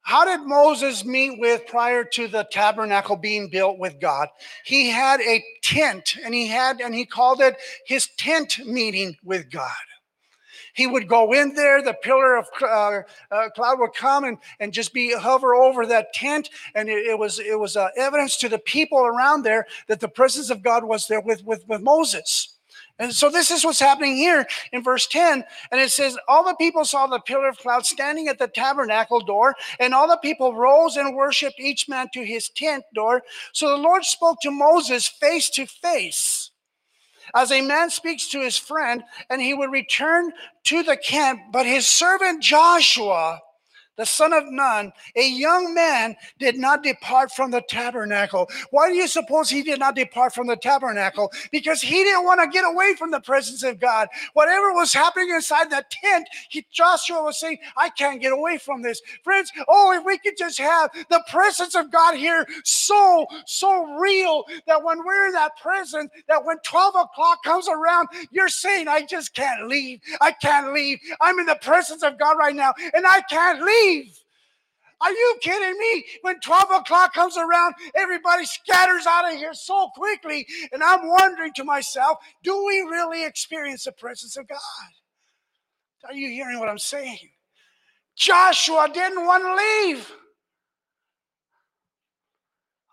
how did Moses meet with prior to the tabernacle being built with God? He had a tent and he had, and he called it his tent meeting with God. He would go in there, the pillar of uh, uh, cloud would come and, and just be hover over that tent. And it, it was, it was uh, evidence to the people around there that the presence of God was there with, with, with Moses. And so this is what's happening here in verse 10. And it says, All the people saw the pillar of cloud standing at the tabernacle door, and all the people rose and worshiped each man to his tent door. So the Lord spoke to Moses face to face. As a man speaks to his friend, and he would return to the camp, but his servant Joshua the son of Nun, a young man, did not depart from the tabernacle. Why do you suppose he did not depart from the tabernacle? Because he didn't want to get away from the presence of God. Whatever was happening inside that tent, he, Joshua was saying, I can't get away from this. Friends, oh, if we could just have the presence of God here so, so real that when we're in that presence, that when 12 o'clock comes around, you're saying, I just can't leave. I can't leave. I'm in the presence of God right now, and I can't leave leave. Are you kidding me? When 12 o'clock comes around, everybody scatters out of here so quickly. And I'm wondering to myself, do we really experience the presence of God? Are you hearing what I'm saying? Joshua didn't want to leave.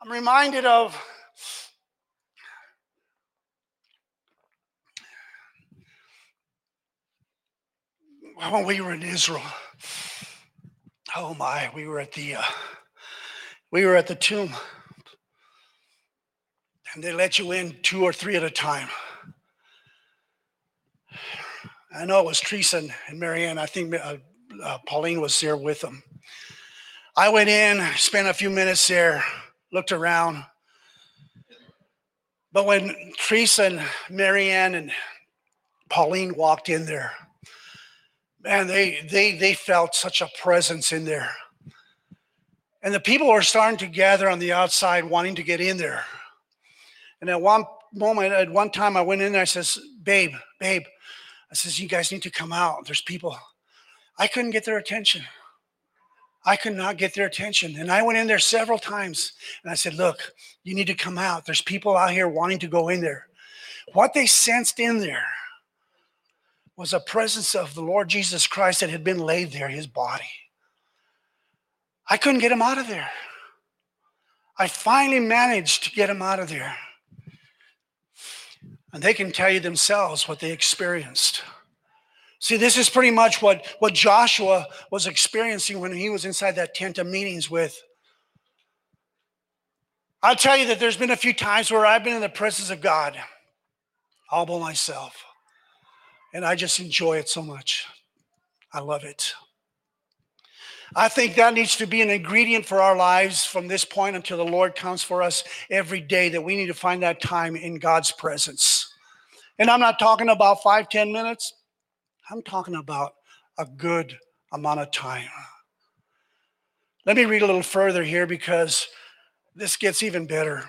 I'm reminded of when we were in Israel. Oh my, we were at the uh, we were at the tomb. And they let you in two or three at a time. I know it was Teresa and Marianne. I think uh, uh, Pauline was there with them. I went in, spent a few minutes there, looked around. But when Teresa and Marianne and Pauline walked in there, man, they they they felt such a presence in there. And the people were starting to gather on the outside, wanting to get in there. And at one moment, at one time, I went in there. I says, "Babe, babe," I says, "You guys need to come out. There's people." I couldn't get their attention. I could not get their attention. And I went in there several times and I said, Look, you need to come out. There's people out here wanting to go in there. What they sensed in there was a presence of the Lord Jesus Christ that had been laid there, his body. I couldn't get him out of there. I finally managed to get him out of there. And they can tell you themselves what they experienced. See, this is pretty much what, what Joshua was experiencing when he was inside that tent of meetings with I'll tell you that there's been a few times where I've been in the presence of God all by myself. And I just enjoy it so much. I love it. I think that needs to be an ingredient for our lives from this point until the Lord comes for us every day, that we need to find that time in God's presence. And I'm not talking about five, ten minutes. I'm talking about a good amount of time. Let me read a little further here because this gets even better.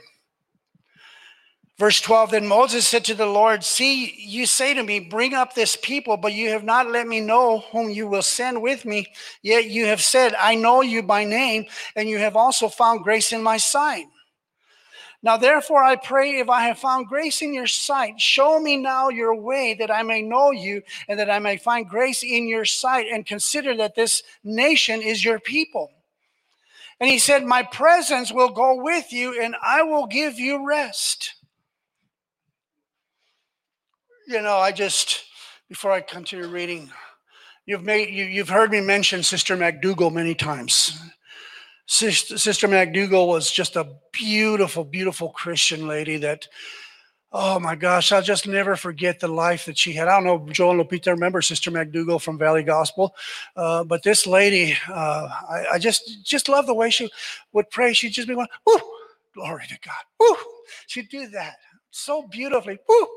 Verse 12 Then Moses said to the Lord, See, you say to me, Bring up this people, but you have not let me know whom you will send with me. Yet you have said, I know you by name, and you have also found grace in my sight. Now, therefore, I pray if I have found grace in your sight, show me now your way that I may know you and that I may find grace in your sight and consider that this nation is your people. And he said, My presence will go with you and I will give you rest. You know, I just, before I continue reading, you've made you, you've heard me mention Sister McDougal many times. Sister, Sister McDougal was just a beautiful, beautiful Christian lady that Oh my gosh, I'll just never forget the life that she had. I don't know, Joel and Lupita remember Sister McDougal from Valley Gospel, uh, but this lady, uh, I, I, just just love the way she would pray. She'd just be going, "Whoo, glory to God!" Whoo, she'd do that so beautifully. Whoo,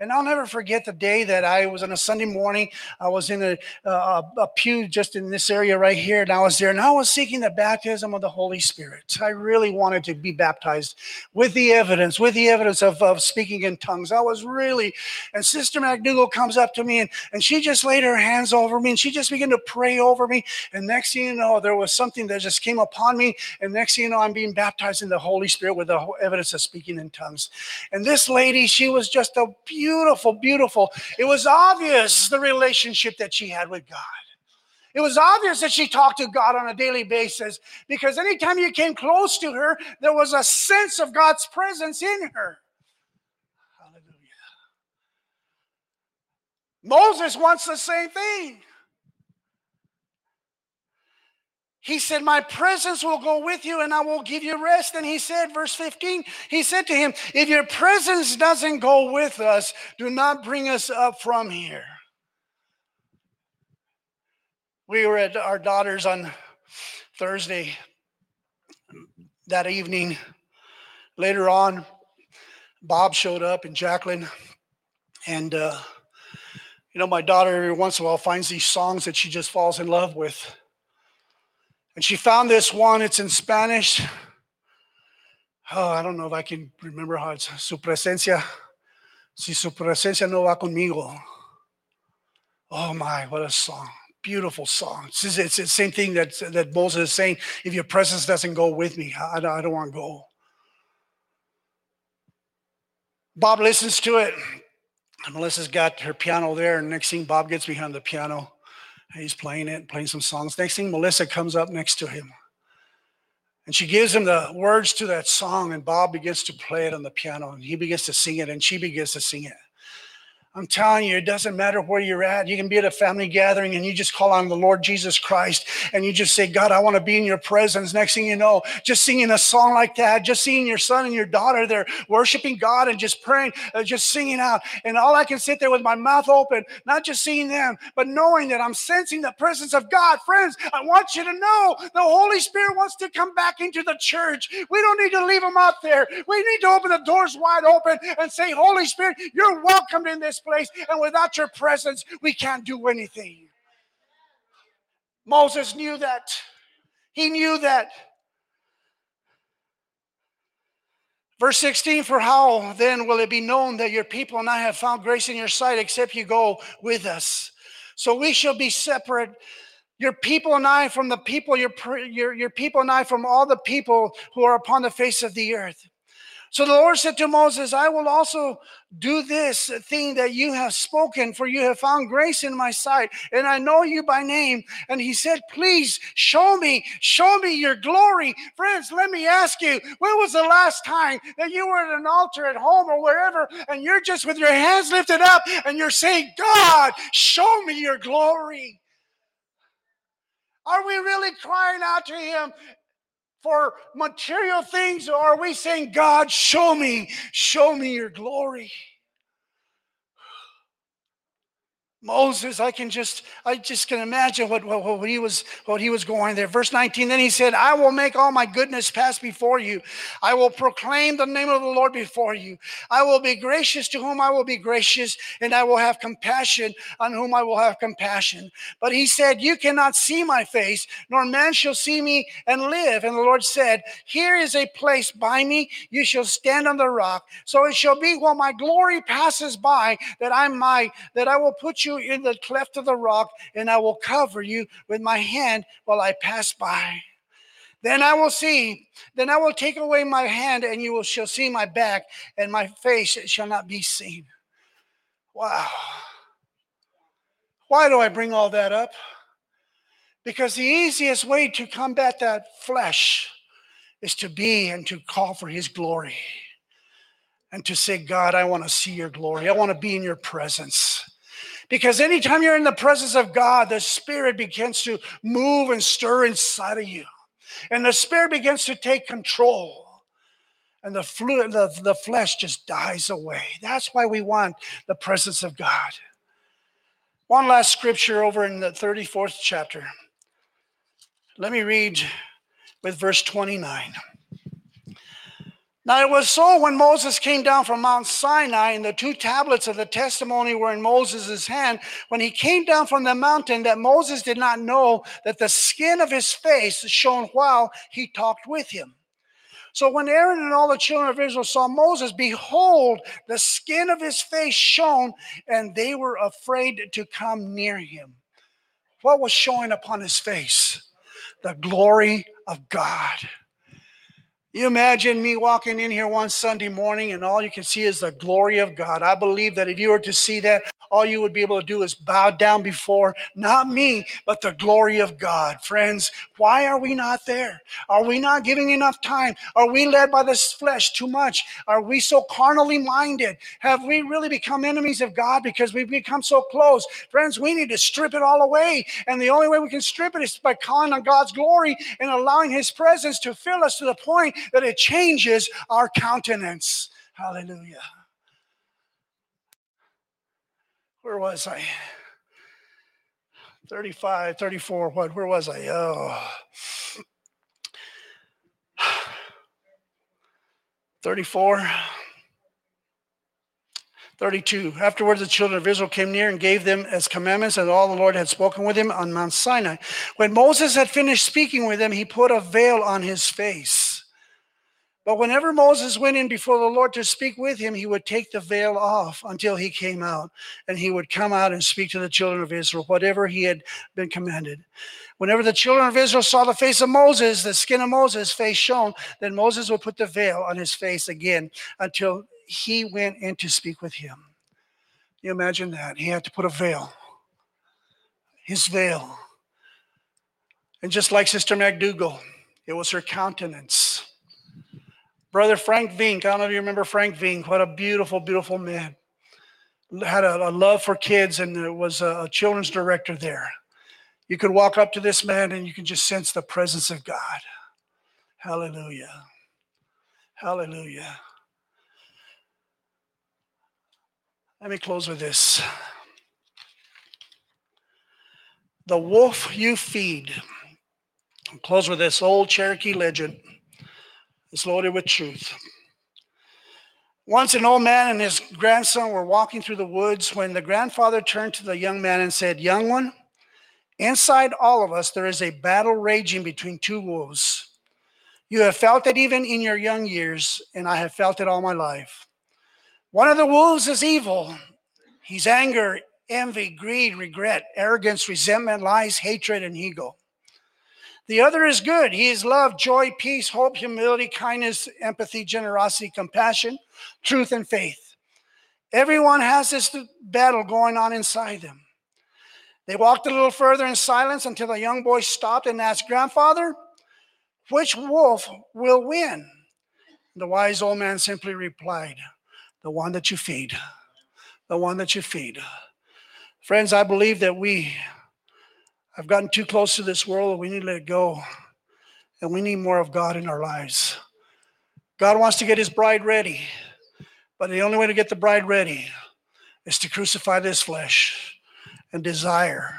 and I'll never forget the day that I was on a Sunday morning. I was in a, a, a, pew just in this area right here, and I was there, and I was seeking the baptism of the Holy Spirit. I really wanted to be baptized with the evidence, with the evidence of, of speaking in tongues. I was really, and Sister McDougal comes up to me, and, and she just laid her hands over me, and she just began to pray over me. And next thing you know, there was something that just came upon me, and next thing you know, I'm being baptized in the Holy Spirit with the evidence of speaking in tongues. And this lady, she was just a beautiful beautiful, beautiful. It was obvious the relationship that she had with God. It was obvious that she talked to God on a daily basis because anytime you came close to her, there was a sense of God's presence in her. Hallelujah. Moses wants the same thing. He said, My presence will go with you and I will give you rest. And he said, verse 15, he said to him, If your presence doesn't go with us, do not bring us up from here. We were at our daughter's on Thursday that evening. Later on, Bob showed up and Jacqueline. And, uh, you know, my daughter every once in a while finds these songs that she just falls in love with. And she found this one, it's in Spanish. Oh, I don't know if I can remember how it's su presencia. Si su presencia no va conmigo. Oh my, what a song. Beautiful song. It's, it's the same thing that, that Moses is saying. If your presence doesn't go with me, I, I don't want to go. Bob listens to it. And Melissa's got her piano there, and next thing Bob gets behind the piano He's playing it, playing some songs. Next thing, Melissa comes up next to him. And she gives him the words to that song, and Bob begins to play it on the piano, and he begins to sing it, and she begins to sing it. I'm telling you, it doesn't matter where you're at. You can be at a family gathering and you just call on the Lord Jesus Christ and you just say, God, I want to be in your presence. Next thing you know, just singing a song like that, just seeing your son and your daughter there worshiping God and just praying, uh, just singing out. And all I can sit there with my mouth open, not just seeing them, but knowing that I'm sensing the presence of God. Friends, I want you to know the Holy Spirit wants to come back into the church. We don't need to leave him out there. We need to open the doors wide open and say, Holy Spirit, you're welcomed in this place. And without your presence, we can't do anything. Moses knew that. He knew that. Verse 16, for how then will it be known that your people and I have found grace in your sight except you go with us? So we shall be separate, your people and I from the people, your, your, your people and I from all the people who are upon the face of the earth. So the Lord said to Moses, I will also do this thing that you have spoken, for you have found grace in my sight, and I know you by name. And he said, Please show me, show me your glory. Friends, let me ask you, when was the last time that you were at an altar at home or wherever, and you're just with your hands lifted up and you're saying, God, show me your glory? Are we really crying out to him? For material things or are we saying, God, show me, show me your glory? Moses, I can just, I just can imagine what, what, what, he was, what he was going there. Verse 19, then he said, I will make all my goodness pass before you. I will proclaim the name of the Lord before you. I will be gracious to whom I will be gracious, and I will have compassion on whom I will have compassion. But he said, You cannot see my face, nor man shall see me and live. And the Lord said, Here is a place by me. You shall stand on the rock. So it shall be while my glory passes by that I might, that I will put you in the cleft of the rock, and I will cover you with my hand while I pass by. Then I will see, then I will take away my hand, and you will shall see my back, and my face shall not be seen. Wow. Why do I bring all that up? Because the easiest way to combat that flesh is to be and to call for his glory and to say, God, I want to see your glory. I want to be in your presence. Because anytime you're in the presence of God, the Spirit begins to move and stir inside of you. And the Spirit begins to take control. And the, fluid, the, the flesh just dies away. That's why we want the presence of God. One last scripture over in the 34th chapter. Let me read with verse 29. Now it was so when Moses came down from Mount Sinai, and the two tablets of the testimony were in Moses' hand. When he came down from the mountain, that Moses did not know that the skin of his face shone while he talked with him. So when Aaron and all the children of Israel saw Moses, behold, the skin of his face shone, and they were afraid to come near him. What was showing upon his face? The glory of God. You imagine me walking in here one Sunday morning and all you can see is the glory of God. I believe that if you were to see that, all you would be able to do is bow down before not me, but the glory of God. Friends, why are we not there? Are we not giving enough time? Are we led by this flesh too much? Are we so carnally minded? Have we really become enemies of God because we've become so close? Friends, we need to strip it all away. And the only way we can strip it is by calling on God's glory and allowing His presence to fill us to the point that it changes our countenance. Hallelujah. Where was I? 35, 34, what? Where was I? Oh. 34. 32. Afterwards, the children of Israel came near and gave them as commandments and all the Lord had spoken with him on Mount Sinai. When Moses had finished speaking with them, he put a veil on his face. But whenever Moses went in before the Lord to speak with him, he would take the veil off until he came out, and he would come out and speak to the children of Israel, whatever he had been commanded. Whenever the children of Israel saw the face of Moses, the skin of Moses' face shone, then Moses would put the veil on his face again until he went in to speak with him. You imagine that? He had to put a veil, his veil. And just like Sister MacDougall, it was her countenance Brother Frank Vink, I don't know if you remember Frank Vink, what a beautiful, beautiful man. Had a, a love for kids and was a, children's director there. You could walk up to this man and you can just sense the presence of God. Hallelujah. Hallelujah. Let me close with this. The wolf you feed. I'll close with this old Cherokee legend is loaded with truth. Once an old man and his grandson were walking through the woods when the grandfather turned to the young man and said, Young one, inside all of us there is a battle raging between two wolves. You have felt it even in your young years, and I have felt it all my life. One of the wolves is evil. He's anger, envy, greed, regret, arrogance, resentment, lies, hatred, and ego. The other is good. He is love, joy, peace, hope, humility, kindness, empathy, generosity, compassion, truth, and faith. Everyone has this battle going on inside them. They walked a little further in silence until the young boy stopped and asked, Grandfather, which wolf will win? The wise old man simply replied, The one that you feed. The one that you feed. Friends, I believe that we I've gotten too close to this world. and We need to let go and we need more of God in our lives. God wants to get his bride ready, but the only way to get the bride ready is to crucify this flesh and desire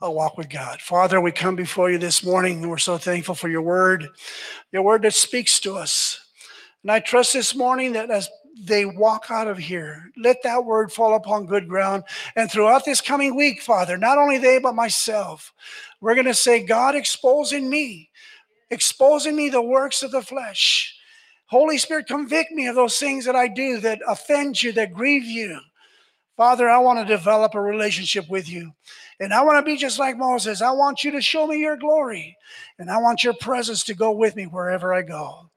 a walk with God. Father, we come before you this morning and we're so thankful for your word, your word that speaks to us. And I trust this morning that as they walk out of here, let that word fall upon good ground. And throughout this coming week, Father, not only they, but myself, we're going to say, God, exposing me, exposing me the works of the flesh. Holy Spirit, convict me of those things that I do that offend you, that grieve you. Father, I want to develop a relationship with you. And I want to be just like Moses. I want you to show me your glory. And I want your presence to go with me wherever I go.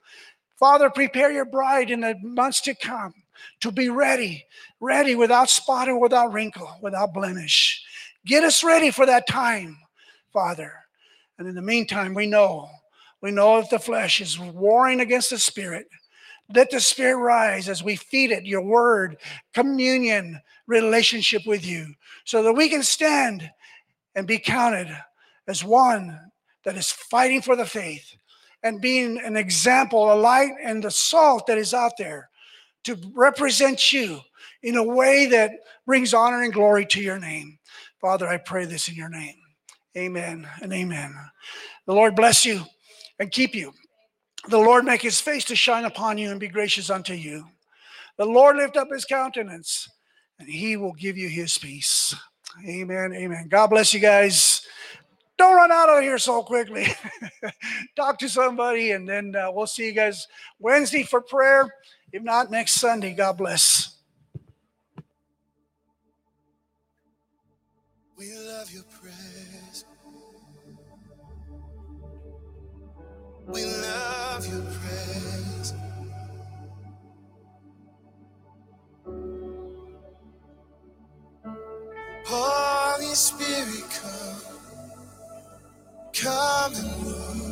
Father, prepare your bride in the months to come to be ready, ready without spot or without wrinkle, without blemish. Get us ready for that time, Father. And in the meantime, we know, we know that the flesh is warring against the spirit. Let the spirit rise as we feed it your word, communion, relationship with you, so that we can stand and be counted as one that is fighting for the faith and being an example, a light and the salt that is out there to represent you in a way that brings honor and glory to your name. Father, I pray this in your name. Amen and amen. The Lord bless you and keep you. The Lord make his face to shine upon you and be gracious unto you. The Lord lift up his countenance and he will give you his peace. Amen. Amen. God bless you guys. Don't run out of here so quickly. Talk to somebody, and then uh, we'll see you guys Wednesday for prayer. If not, next Sunday. God bless. We love your praise. We love your praise. Holy Spirit, come. Come and look.